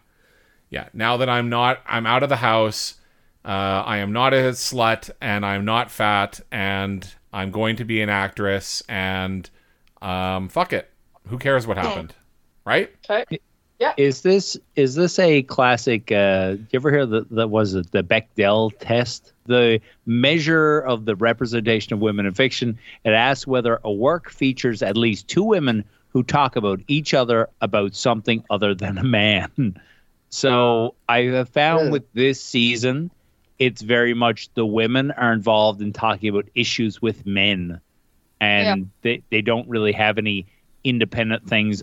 Yeah. Now that I'm not, I'm out of the house. Uh, I am not a slut and I'm not fat and I'm going to be an actress and um, fuck it. Who cares what happened? Right? Okay. Is this is this a classic? Uh, you ever hear the that was it the Bechdel test? The measure of the representation of women in fiction. It asks whether a work features at least two women who talk about each other about something other than a man. So I have found Really? with this season, it's very much the women are involved in talking about issues with men, and they they don't really have any independent things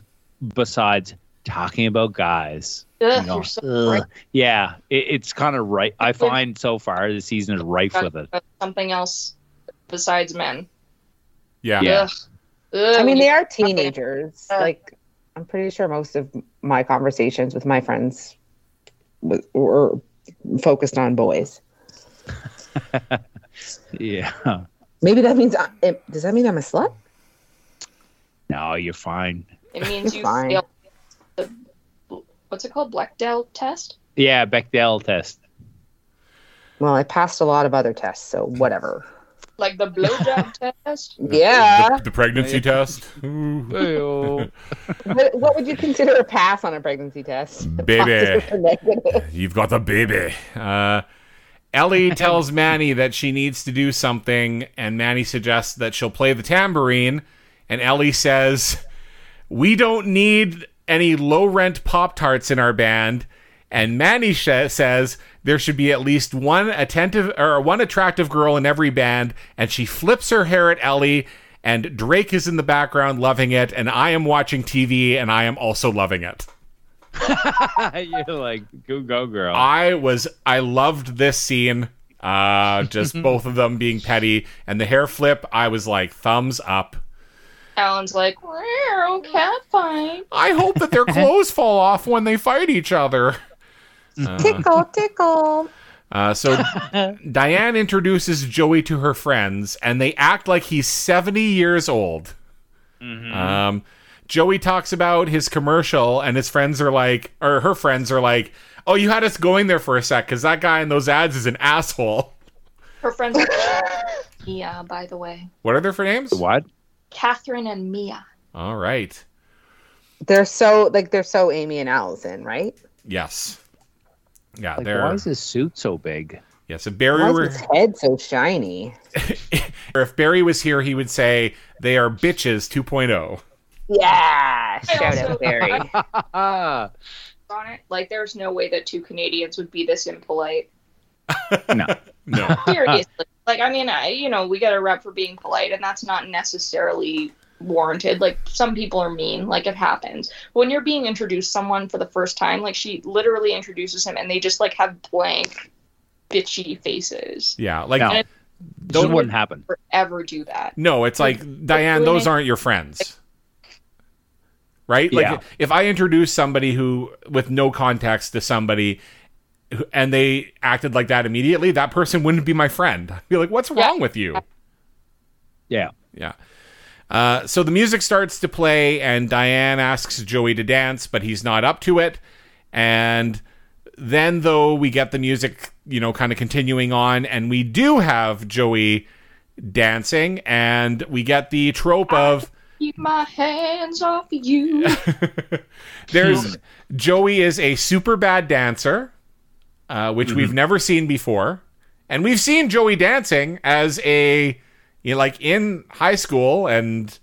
besides talking about guys. Ugh, You know, you're so right. Yeah, it, it's kind of right. I find so far the season is rife with it. Something else besides men. Yeah. Yeah. Ugh. I mean, they are teenagers. Uh, like, I'm pretty sure most of my conversations with my friends were focused on boys. Yeah. Maybe that means I, it, does that mean I'm a slut? No, you're fine. It means you Fine. failed the what's it called, Blackdell test. Yeah, Bechdel test. Well, I passed a lot of other tests, so whatever. Like the blowjob test. Yeah. The, the pregnancy test. What, what would you consider a pass on a pregnancy test? Baby. Positive or negative? You've got a baby. Uh, Ellie tells Manny that she needs to do something, and Manny suggests that she'll play the tambourine. And Ellie says, We don't need any low rent Pop Tarts in our band. And Manny sh- says there should be at least one attentive or one attractive girl in every band. And she flips her hair at Ellie, and Drake is in the background loving it. And I am watching TV, and I am also loving it. you're like, go, go, girl. I was I loved this scene. Uh just both of them being petty and the hair flip, I was like thumbs up. Alan's like, "Wow, cat fight." I hope that their clothes fall off when they fight each other. tickle, tickle. Uh, so Diane introduces Joey to her friends, and they act like he's 70 years old. Um, Joey talks about his commercial, and his friends are like, or her friends are like, "Oh, you had us going there for a sec because that guy in those ads is an asshole." Her friends are Mia, by the way. What are their for names? what? Catherine and Mia. All right. They're so like they're so Amy and Allison, right? Yes. Yeah, Like, they're why is his suit so big? yes. If Barry Why were, his head so shiny? if Barry was here, he would say they are bitches oh." 2.0. Yeah, shout out Barry. On it, like, there's no way that two Canadians would be this impolite. no. No. Seriously, like, I mean, I, you know, we got a rep for being polite, and that's not necessarily warranted. Like, some people are mean, like, it happens. When you're being introduced someone for the first time, like, she literally introduces him, and they just like have blank, bitchy faces. Yeah, like No. no. This Don't- wouldn't happen. Ever do that? No, it's like Diane. Those aren't your friends, right? Like Yeah. if I introduce somebody who with no context to somebody. And they acted like that immediately. That person wouldn't be my friend. I'd be like, "What's Yeah. wrong with you?" Yeah. Yeah. Uh, so the music starts to play, and Diane asks Joey to dance, but he's not up to it. And then, though, we get the music, you know, kind of continuing on, and we do have Joey dancing, and we get the trope of Keep my hands off you. there's Joey is a super bad dancer, uh, which we've never seen before, and we've seen Joey dancing as a you know, like in high school and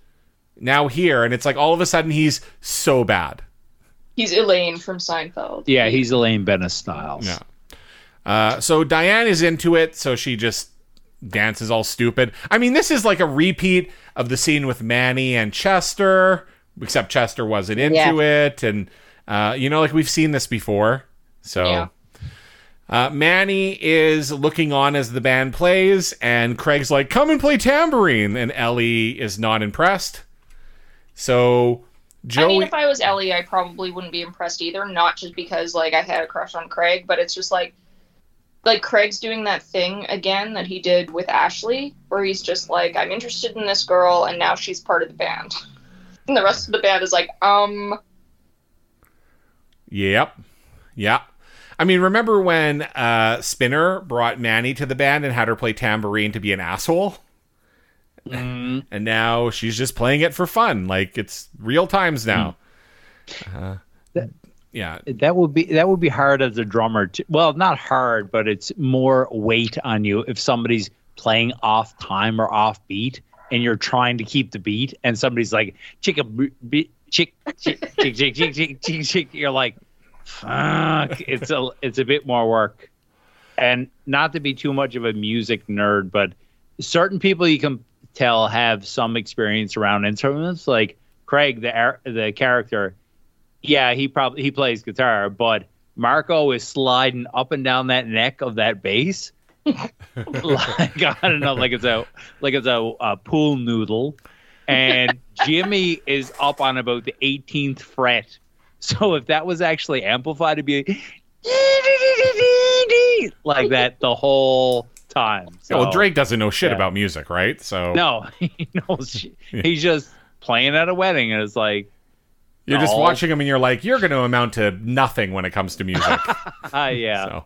now here, and it's like all of a sudden he's so bad. He's Elaine from Seinfeld. Yeah, he's Elaine Benes Styles. Yeah. Uh, so Diane is into it, so she just dances all stupid. I mean, this is like a repeat of the scene with Manny and Chester, except Chester wasn't into it, and uh, you know, like we've seen this before. So. Yeah. Uh, Manny is looking on as the band plays, and Craig's like, "Come and play tambourine," and Ellie is not impressed. So Joey, I mean, if I was Ellie, I probably wouldn't be impressed either. Not just because like I had a crush on Craig, but it's just like, like Craig's doing that thing again that he did with Ashley, where he's just like, I'm interested in this girl, and now she's part of the band, and the rest of the band is like, um, Yep. Yeah. I mean, remember when uh, Spinner brought Manny to the band and had her play tambourine to be an asshole? Mm, And now she's just playing it for fun. Like it's real times now. Uh, That- yeah. That would be that would be hard as a drummer to, well not hard but it's more weight on you if somebody's playing off time or off beat and you're trying to keep the beat and somebody's like chick chick chick chick chick chick chick chick you're like fuck. It's a it's a bit more work. And not to be too much of a music nerd but certain people you can tell have some experience around instruments. Like Craig the the character yeah, he probably he plays guitar, but Marco is sliding up and down that neck of that bass. like I don't know, like it's a like it's a, a pool noodle. and Jimmy is up on about the 18th fret. So if that was actually amplified, it'd be like that the whole time. So, Yeah, well, Drake doesn't know shit yeah. about music, right? So no, he knows. He's just playing at a wedding, and it's like, you're just watching him and you're like, you're going to amount to nothing when it comes to music. ah, yeah. So,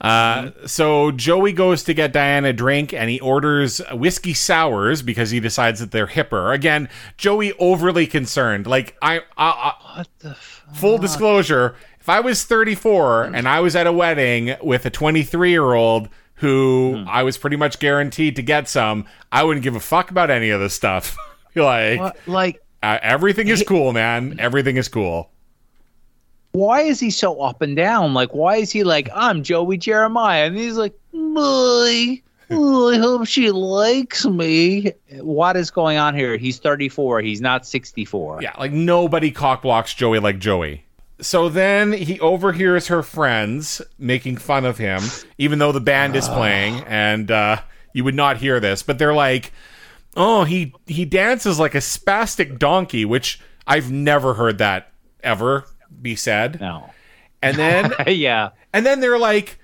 uh, so Joey goes to get Diane a drink and he orders whiskey sours because he decides that they're hipper. Again, Joey overly concerned. Like I, I, What the? F- I full disclosure, if I was 34 and I was at a wedding with a 23 year old who I was pretty much guaranteed to get some, I wouldn't give a fuck about any of this stuff. like what? Like, uh, everything is cool, man. Everything is cool. why is he so up and down? Like, why is he like, I'm Joey Jeremiah, and he's like, boy. Oh, I hope she likes me. What is going on here? He's 34. He's not 64. Yeah, like nobody cockblocks Joey like Joey. So then he overhears her friends making fun of him, even though the band is playing, and uh, you would not hear this. But they're like, "Oh, he he dances like a spastic donkey," which I've never heard that ever be said. No. And then yeah. and then they're like,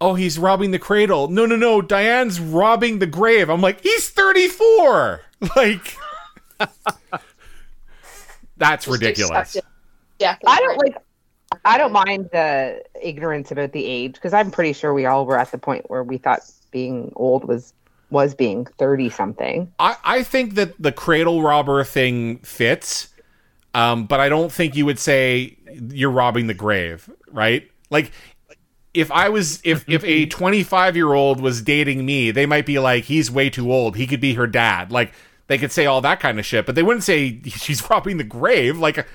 "Oh, he's robbing the cradle." No, no, no. Diane's robbing the grave. I'm like, "He's 34." Like That's Just ridiculous. Yeah, I don't like. I don't mind the ignorance about the age because I'm pretty sure we all were at the point where we thought being old was was being thirty something. I, I think that the cradle robber thing fits, um, but I don't think you would say you're robbing the grave, right? Like, if I was, if if a 25 year old was dating me, they might be like, he's way too old. He could be her dad. Like, they could say all that kind of shit, but they wouldn't say she's robbing the grave. Like,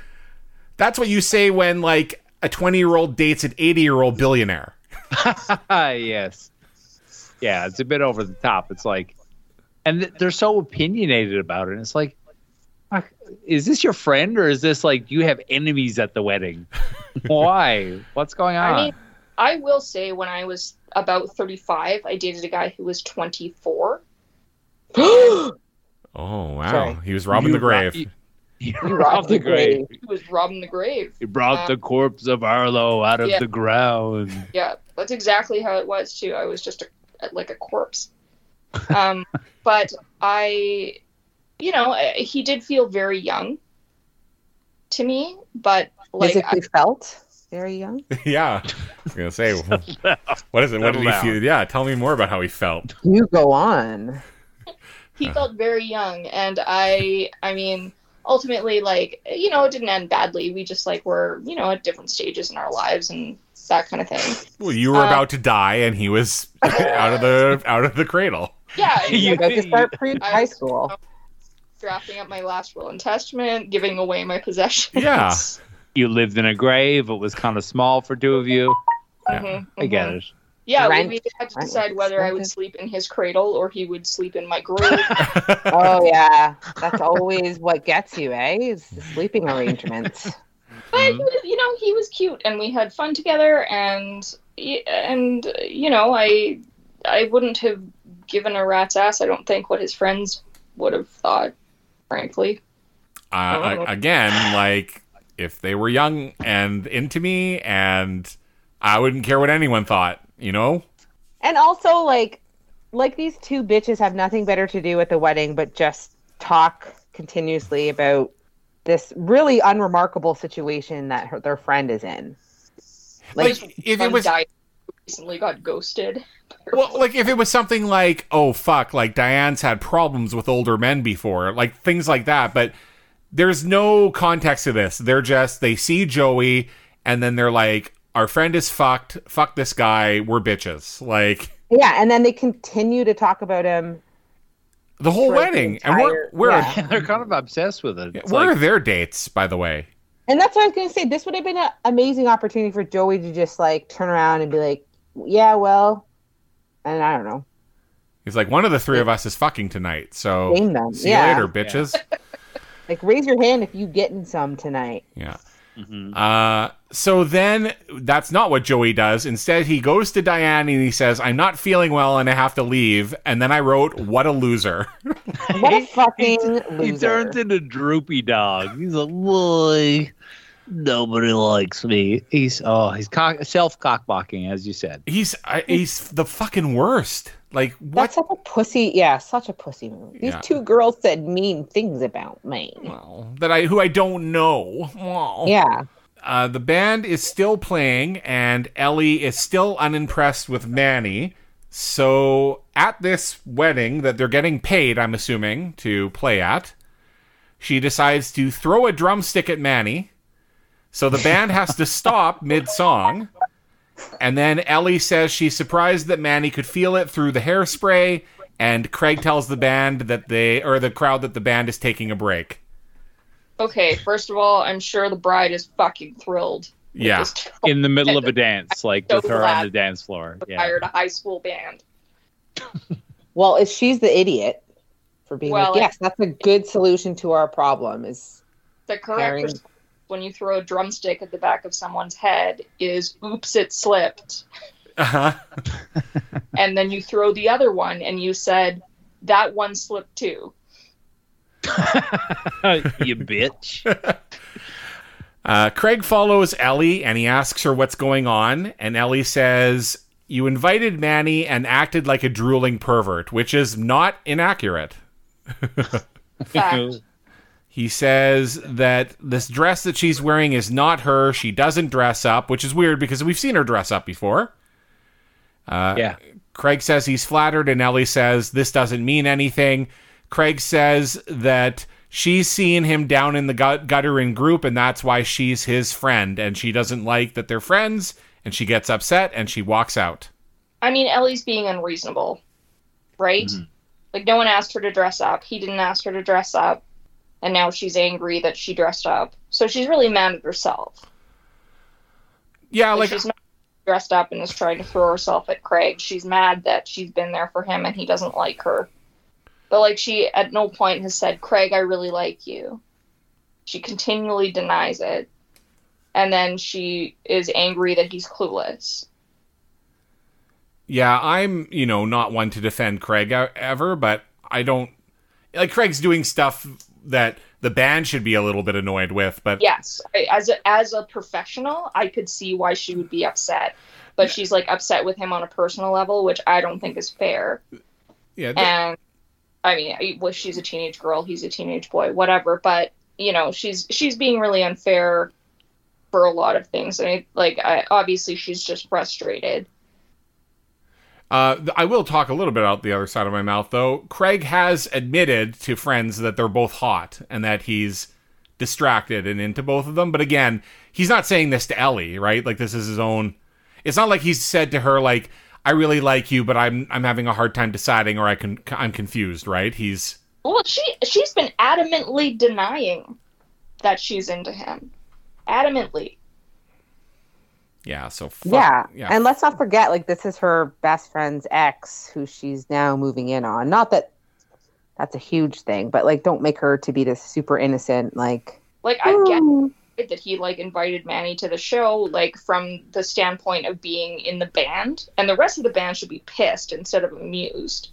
that's what you say when like a 20 year old dates an 80 year old billionaire. Yes. Yeah, it's a bit over the top. It's like, and they're so opinionated about it. And It's like, is this your friend or is this like you have enemies at the wedding? Why? What's going on? I mean, I will say when I was about 35, I dated a guy who was 24. Oh wow, Sorry. he was robbing You the grave. ro- you, you You robbed the grave. He was robbing the grave. He brought the corpse of Arlo out of Yeah. the ground. Yeah, that's exactly how it was too. I was just a, like a corpse. Um, but I, you know, he did feel very young to me. But like, Physically felt very young. yeah, I was gonna say, what is it? What did he feel? Yeah, tell me more about how he felt. You go on. he felt very young, and I, I mean, ultimately, like, you know, it didn't end badly. We just like were, you know, at different stages in our lives and that kind of thing. Well, you were Uh, about to die, and he was out of the out of the cradle. Yeah, You- like, About to start pre high school. drafting up my last will and testament, giving away my possessions. Yeah. You lived in a grave. It was kind of small for two of you. Mhm, I get it. Yeah, Rent- we had to decide was whether I would sleep in his cradle or he would sleep in my grave. Oh yeah, that's always what gets you, eh? Is the sleeping arrangements. But he was, you know, he was cute, and we had fun together, and and you know, I I wouldn't have given a rat's ass. I don't think what his friends would have thought, frankly. Uh, again, like if they were young and into me, and I wouldn't care what anyone thought. You know? And also, like, like these two bitches have nothing better to do at the wedding but just talk continuously about this really unremarkable situation that her, their friend is in. Like, His if it was died, recently got ghosted. well, like if it was something like, oh fuck, like Diane's had problems with older men before, like things like that. But there's no context to this. They're just they see Joey, and then they're like, our friend is fucked. Fuck this guy. We're bitches. Like yeah, and then they continue to talk about him. The whole Throughout the wedding, and we're we're yeah. they're kind of obsessed with it. It's where like, are their dates, by the way? And that's what I was going to say. This would have been an amazing opportunity for Joey to just like turn around and be like, "Yeah, well," and I don't know, He's like, one of the three of us is fucking tonight. So them. see yeah, you later, bitches. like raise your hand if you getting some tonight. Yeah. Mhm. Uh, so then that's not what Joey does. Instead, he goes to Diane and he says, I'm not feeling well and I have to leave. And then I wrote, What a loser. What a fucking He loser. turns into droopy dog. He's a boy, nobody likes me. He's oh, he's cock, self cockblocking, as you said. He's I, he's the fucking worst. Like what? That's such a pussy. Yeah, such a pussy move. These Yeah. two girls said mean things about me. Well, that I who I don't know. Well, Yeah. Uh, the band is still playing, and Ellie is still unimpressed with Manny. So at this wedding that they're getting paid, I'm assuming to play at, she decides to throw a drumstick at Manny. So the band has to stop mid song. And then Ellie says she's surprised that Manny could feel it through the hairspray. And Craig tells the band that they, or the crowd, that the band is taking a break. Okay, first of all, I'm sure the bride is fucking thrilled. Yeah. this In the middle of a dance, like So with her on the dance floor. Yeah. hired a high school band. Well, if she's the idiot for being Well, like, yes, that's a good solution to our problem. Is The correct Hiring- response when you throw a drumstick at the back of someone's head is "Oops, it slipped," Uh-huh. and then you throw the other one and you said that one slipped too. you bitch. Uh, Craig follows Ellie and he asks her what's going on. And Ellie says, You invited Manny and acted like a drooling pervert, which is not inaccurate. Fact. He says that this dress that she's wearing is not her. She doesn't dress up, which is weird because we've seen her dress up before. Uh, yeah. Craig says he's flattered, and Ellie says this doesn't mean anything. Craig says that she's seeing him down in the gut- gutter in group, and that's why she's his friend, and she doesn't like that they're friends, and she gets upset and she walks out. I mean, Ellie's being unreasonable, right? Like, no one asked her to dress up. He didn't ask her to dress up. And now she's angry that she dressed up. So she's really mad at herself. Yeah, Like, like she's not dressed up and is trying to throw herself at Craig. She's mad that she's been there for him and he doesn't like her. But, like, she at no point has said, Craig, I really like you. She continually denies it. And then she is angry that he's clueless. yeah, I'm you know not one to defend Craig ever, but I don't like Craig's doing stuff that the band should be a little bit annoyed with, but yes as a, as a professional i could see why she would be upset but she's like upset with him on a personal level which i don't think is fair. Yeah, th- and i mean well, she's a teenage girl he's a teenage boy whatever but you know she's she's being really unfair for a lot of things. I mean like I, obviously she's just frustrated Uh, I will talk a little bit out the other side of my mouth, though. Craig has admitted to friends that they're both hot and that he's distracted and into both of them. But again, he's not saying this to Ellie, right? Like this is his own. It's not like he's said to her like, "I really like you, but I'm I'm having a hard time deciding, or I can I'm confused." Right? He's well she she's been adamantly denying that she's into him adamantly yeah. So fuck, yeah. yeah. And let's not forget, like, this is her best friend's ex who she's now moving in on. Not that that's a huge thing, but like, don't make her to be this super innocent, like, like i get "Ooh." that he like invited Manny to the show, like from the standpoint of being in the band, and the rest of the band should be pissed instead of amused.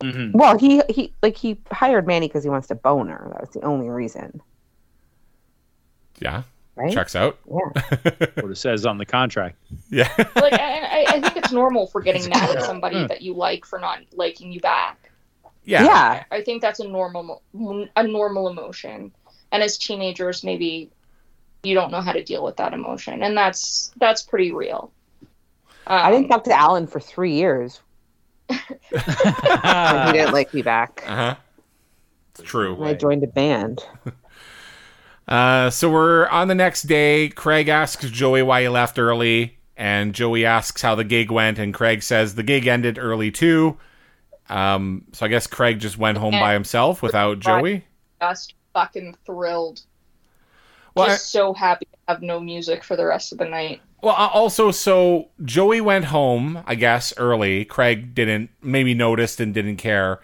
Mhm. well, he, he, like, he hired Manny because he wants to bone her. That was the only reason, yeah. Right? Checks out. Yeah. What it says on the contract. Yeah. Like, I, I, I think it's normal for getting mad at somebody that you like for not liking you back. yeah. yeah. I think that's a normal a normal emotion, and as teenagers, maybe you don't know how to deal with that emotion, and that's that's pretty real. Um, I didn't talk to Alan for three years he didn't like me back. Uh huh. It's true. And I joined a band. Uh, so we're on the next day. Craig asks Joey why he left early, and Joey asks how the gig went, and Craig says the gig ended early too. Um, so I guess Craig just went home by himself without Joey. just fucking thrilled. Well, I- just so happy to have no music for the rest of the night. Well, also, so Joey went home, I guess, early. Craig didn't, maybe noticed and didn't care.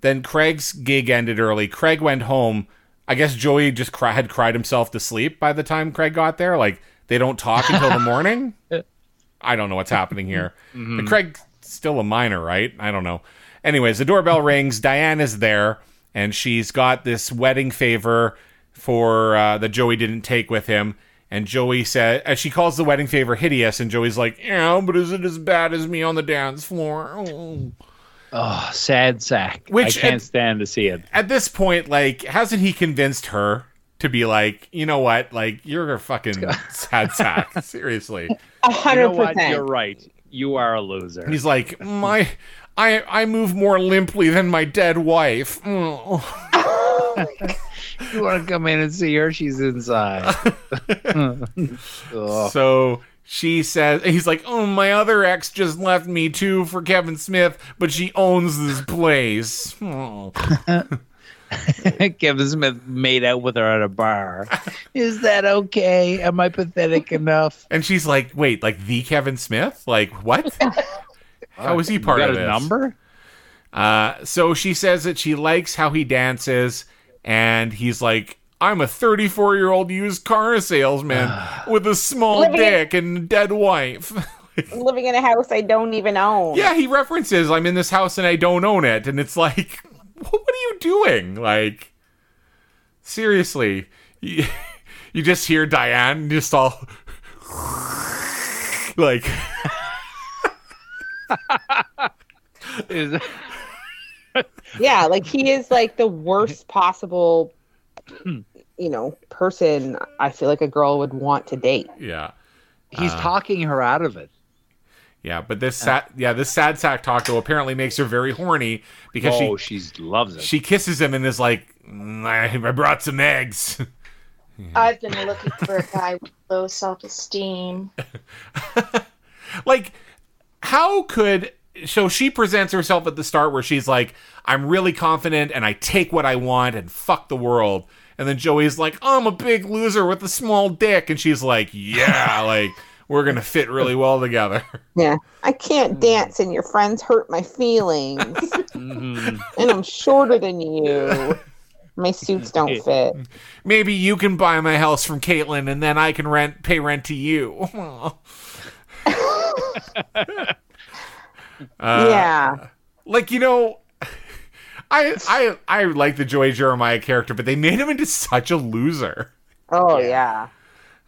Then Craig's gig ended early. Craig went home. I guess Joey just cry, had cried himself to sleep by the time Craig got there. Like, they don't talk until the morning. I don't know what's happening here. But Craig's still a minor, right? I don't know. Anyways, the doorbell rings. Diane is there. and she's got this wedding favor for uh, that Joey didn't take with him. And Joey said, as she calls the wedding favor hideous, and Joey's like, "Yeah, but is it as bad as me on the dance floor?" Oh. Oh, sad sack. Which- I can't and- stand to see it. At this point, like, hasn't he convinced her to be like, you know what, like, you're a fucking sad sack, seriously. A You know hundred what? You're right. You are a loser. He's like, my, I, I move more limply than my dead wife. Oh. you want to come in and see her? She's inside. So she says, he's like, oh, my other ex just left me too for Kevin Smith, but she owns this place. Oh. Kevin Smith made out with her at a bar. Is that okay? Am I pathetic enough? And she's like, wait, like the Kevin Smith? Like, what? How is he You part got of his this? number? Uh, so she says that she likes how he dances, and he's like, I'm a 34 year old used car salesman with a small Living in- dick and a dead wife. Living in a house I don't even own. yeah, he references, I'm in this house and I don't own it. And it's like, what are you doing? Like, seriously. You, you just hear Diane just all like, Is Yeah, like he is like the worst possible, you know, person. I feel like a girl would want to date. yeah. he's talking her out of it. Yeah, but this sad, yeah, this sad sack taco apparently makes her very horny because Oh, she she loves it. she kisses him and is like, "Mm, I, I brought some eggs. I've been looking for a guy with low self esteem. like, how could so she presents herself at the start where she's like, I'm really confident and I take what I want and fuck the world. And then Joey's like, I'm a big loser with a small dick. And she's like, Yeah, like, we're gonna fit really well together. Yeah, I can't dance, and your friends hurt my feelings, Mhm. and I'm shorter than you. My suits don't fit. Maybe you can buy my house from Caitlin and then I can rent pay rent to you. Uh, yeah, like you know I I I like the Joey Jeremiah character, but they made him into such a loser. oh yeah.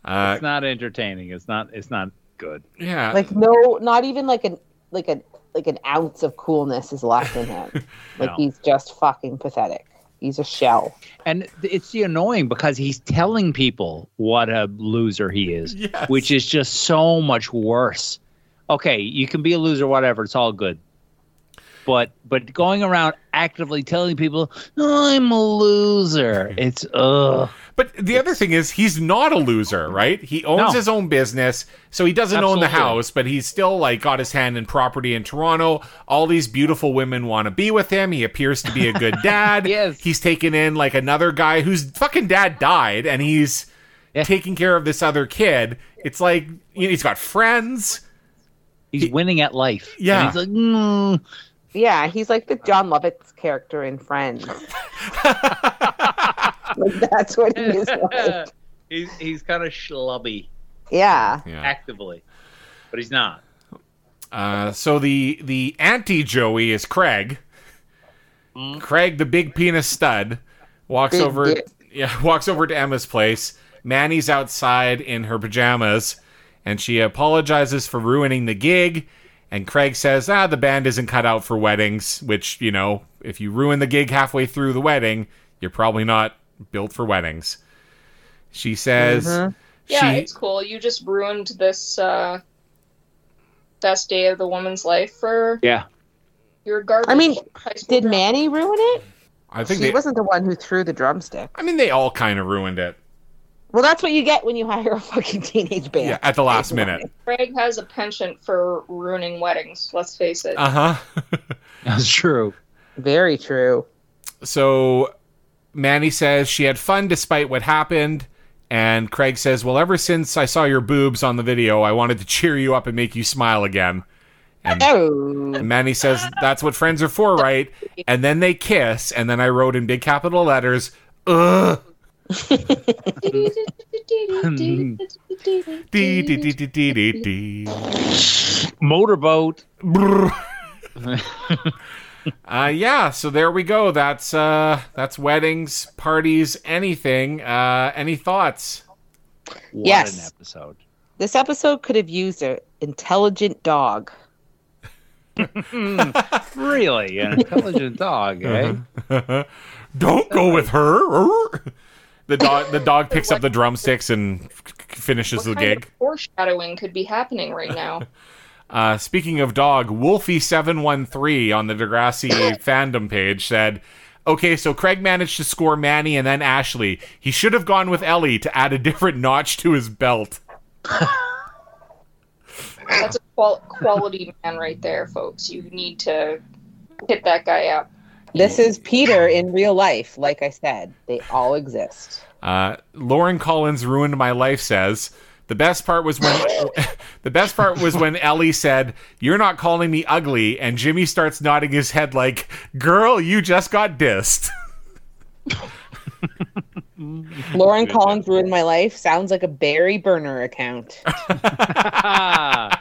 Uh, it's not entertaining. It's not. It's not good. yeah, Like no, not even like an like a like an ounce of coolness is left in him. Like No. he's just fucking pathetic. He's a shell. And it's the annoying because he's telling people what a loser he is, Yes. which is just so much worse. Okay, you can be a loser, whatever. It's all good. But but going around actively telling people I'm a loser, it's ugh. but the other thing is he's not a loser, right? He owns No. his own business, so he doesn't own the house, but he's still like got his hand in property in Toronto. All these beautiful women want to be with him. He appears to be a good dad. Yes. He's taken in like another guy whose fucking dad died, and he's Yeah. taking care of this other kid. It's like you know, he's got friends. He's winning at life. And Yeah. he's like, mm. Yeah, he's like the Jon Lovitz character in Friends. like that's what he is like. he's he's kind of schlubby Yeah. Yeah. actively, but he's not. Uh, so the the anti Joey is Craig. Craig, the big penis stud, walks Big over. dick. Yeah, walks over to Emma's place. Manny's outside in her pajamas, and she apologizes for ruining the gig. And Craig says, "Ah, the band isn't cut out for weddings." Which you know, if you ruin the gig halfway through the wedding, you're probably not built for weddings. She says, Yeah, she, it's cool. You just ruined this uh, best day of the woman's life for Yeah. your garbage. I mean, Did drama. Manny ruin it? I think He they, wasn't the one who threw the drumstick. I mean, they all kind of ruined it. Well, that's what you get when you hire a fucking teenage band. Yeah, at the last minute. Craig has a penchant for ruining weddings. Let's face it. Uh huh. That's true. Very true. So Manny says she had fun despite what happened. And Craig says, Well, ever since I saw your boobs on the video, I wanted to cheer you up and make you smile again. And Oh, and Manny says, That's what friends are for, right? And then they kiss. And then I wrote in big capital letters, Ugh. Dee, dee, dee, dee, dee, dee, dee. Motorboat. Brr. uh, yeah, so there we go. That's uh, that's weddings, parties, anything. Uh, any thoughts? What Yes. an episode. This episode could have used an intelligent dog. Really? An intelligent dog, eh? Don't go with her. The dog, the dog picks up the drumsticks and finishes What the kind gig. of foreshadowing could be happening right now? Uh, speaking of dog, Wolfie713 on the Degrassi fandom page said, Okay, so Craig managed to score Manny and then Ashley. He should have gone with Ellie to add a different notch to his belt. That's a qual- quality man right there, folks. You need to hit that guy up. This is Peter in real life. Like I said, they all exist. Uh, Lauren Collins ruined my life says, the best part was when the best part was when Ellie said, "You're not calling me ugly," and Jimmy starts nodding his head like, "Girl, you just got dissed." Lauren Collins ruined my life. Sounds like a Barry Burner account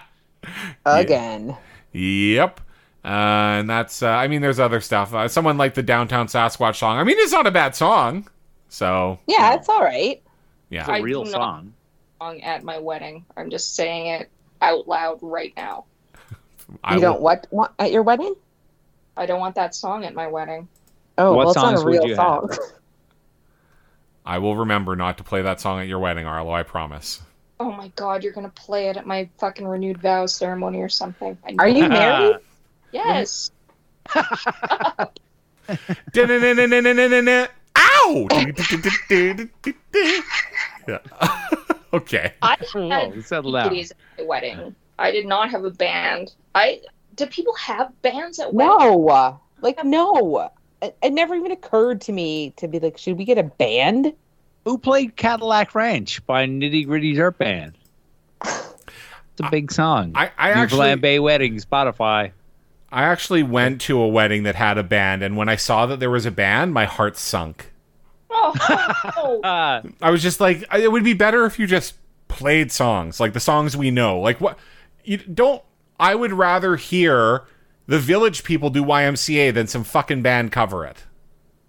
again. Yep. Uh, and that's, uh, I mean, there's other stuff. Uh, someone like the Downtown Sasquatch song. I mean, it's not a bad song. So, Yeah, it's all right. yeah. It's a I real do song. Song at my wedding. I'm just saying it out loud right now. I You don't what, what at your wedding? I don't want that song at my wedding. Oh, What well, it's not a real song. I will remember not to play that song at your wedding, Arlo. I promise. Oh my god, you're gonna play it at my fucking renewed vows ceremony or something. Are you married? Yes. Ow! Yeah. okay. I Whoa, had settle down. At my wedding. I did not have a band. I do people have bands at weddings? No, like no. It, it never even occurred to me to be like, should we get a band? Who played Cadillac Ranch by Nitty Gritty Dirt Band? It's a big song. I, I Newfoundland actually Bay Wedding, Spotify. I actually went to a wedding that had a band, and when I saw that there was a band, my heart sunk. Oh, no. Uh, I was just like, it would be better if you just played songs, like the songs we know. Like what you don't I would rather hear the village people do YMCA than some fucking band cover it.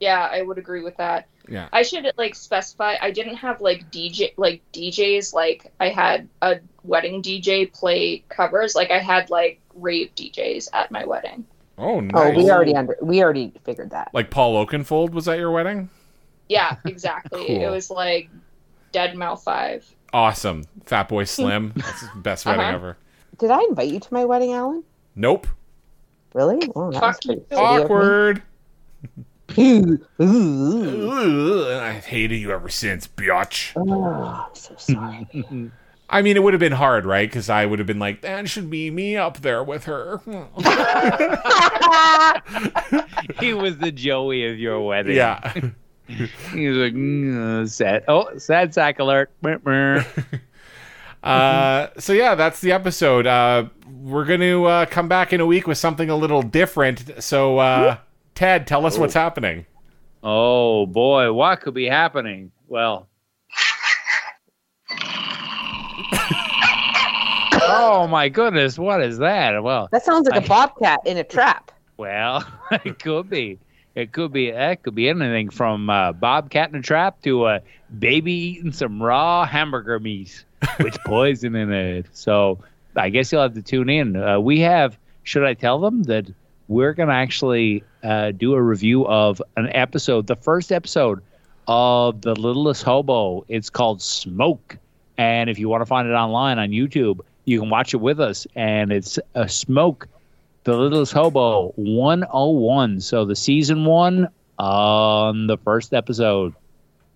yeah, I would agree with that. Yeah. I should like specify. I didn't have like DJ like DJs. Like I had a wedding DJ play covers. Like I had like rave DJs at my wedding. Oh, nice. Oh, we already under we already figured that. like Paul Oakenfold was at your wedding? Yeah, exactly. Cool. It was like Dead Mouse Five. Awesome. Fat Boy Slim. That's the best wedding Uh-huh. ever. Did I invite you to my wedding, Alan? Nope. Really? Oh, that was Fuck pretty you. shitty of me. Awkward. Ooh, ooh. Ugh, I've hated you ever since, biatch. Oh, I'm so sorry. I mean, it would have been hard, right? Because I would have been like, that should be me up there with her. he was the Joey of your wedding. yeah. He was like, mm, uh, sad. Oh, sad sack alert. Meh, meh. Uh, so yeah, that's the episode. Uh, we're going to uh, come back in a week with something a little different. So, Ted, tell us what's happening. oh boy, what could be happening? Well. oh my goodness, what is that? Well, That sounds like a I- bobcat in a trap. Well, it could be. It could be. That could be anything from uh, bobcat in a trap to a baby eating some raw hamburger meat with poison in it. So I guess you'll have to tune in. Uh, we have. Should I tell them that we're going to actually uh, do a review of an episode, the first episode of The Littlest Hobo? It's called Smoke, and if you want to find it online on YouTube, you can watch it with us. And it's a Smoke the Littlest Hobo 101. So the season one on the first episode.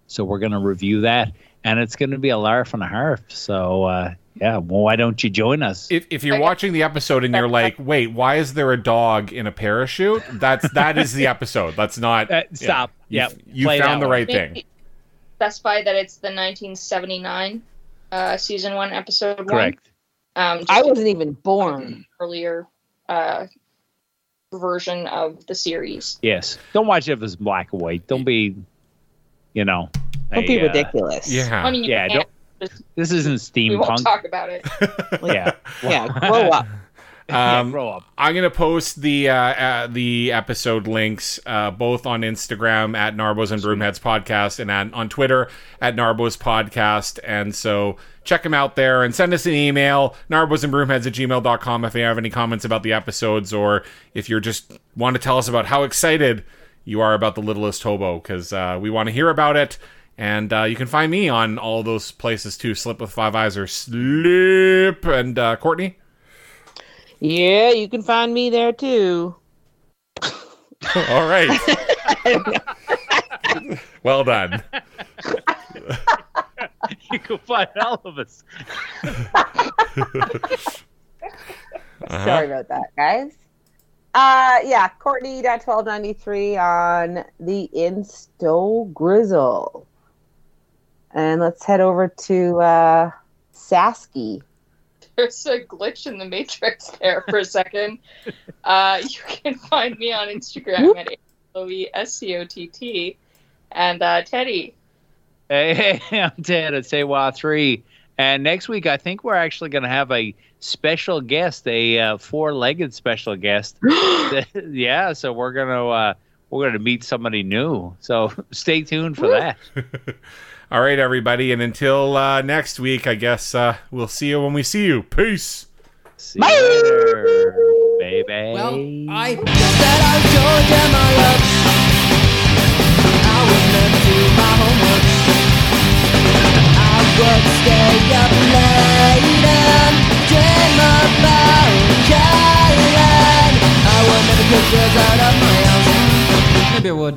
So we're going to review that. And it's going to be a laugh and a half. So, uh, yeah, well, why don't you join us? If, if you're watching the episode and you're like, wait, why is there a dog in a parachute? That's that is the episode. That's not. Uh, stop. Yeah. Yep. You, you Play found that the one. right thing. Maybe Specify that it's the 1979 uh, season one, episode one. Correct. Um, I wasn't even born. earlier uh, version of the series. Yes. Don't watch it if it's black and white. Don't be, you know. Don't be a, uh, ridiculous. Yeah. I mean, you Yeah, can't. This isn't we won't steampunk. talk about it. Yeah. Yeah, grow up. Um, grow up. I'm gonna post the uh, uh, the episode links uh, both on Instagram at Narbos and Broomheads podcast and at, on Twitter at Narbos podcast. And so check them out there and send us an email Narbos and Broomheads at gmail.com if you have any comments about the episodes or if you're just want to tell us about how excited you are about the Littlest Hobo because uh, we want to hear about it. And uh, you can find me on all those places too. Slip with Five Eyes or Slip. And uh, Courtney. Yeah, you can find me there too. All right. well done. You can find all of us. Sorry about that, guys. Uh, yeah, Courtney at twelve ninety three on the Insto Grizzle, and let's head over to uh, Sasky. There's a glitch in the matrix there for a second. uh, you can find me on Instagram at A-O-E-S-C-O-T-T. And uh, Teddy, Hey, hey, I'm Ted at Saywa Three, and next week I think we're actually going to have a special guest, a uh, four-legged special guest. yeah, so we're gonna uh, we're gonna meet somebody new. So stay tuned for that. All right, everybody. And until uh, next week, I guess uh, we'll see you when we see you. Peace. See you later, baby. Well, I said I told you my love. I was meant to do my homework. I would stay up late and dream about Caroline. I would never kick girls out of my house. Maybe I would.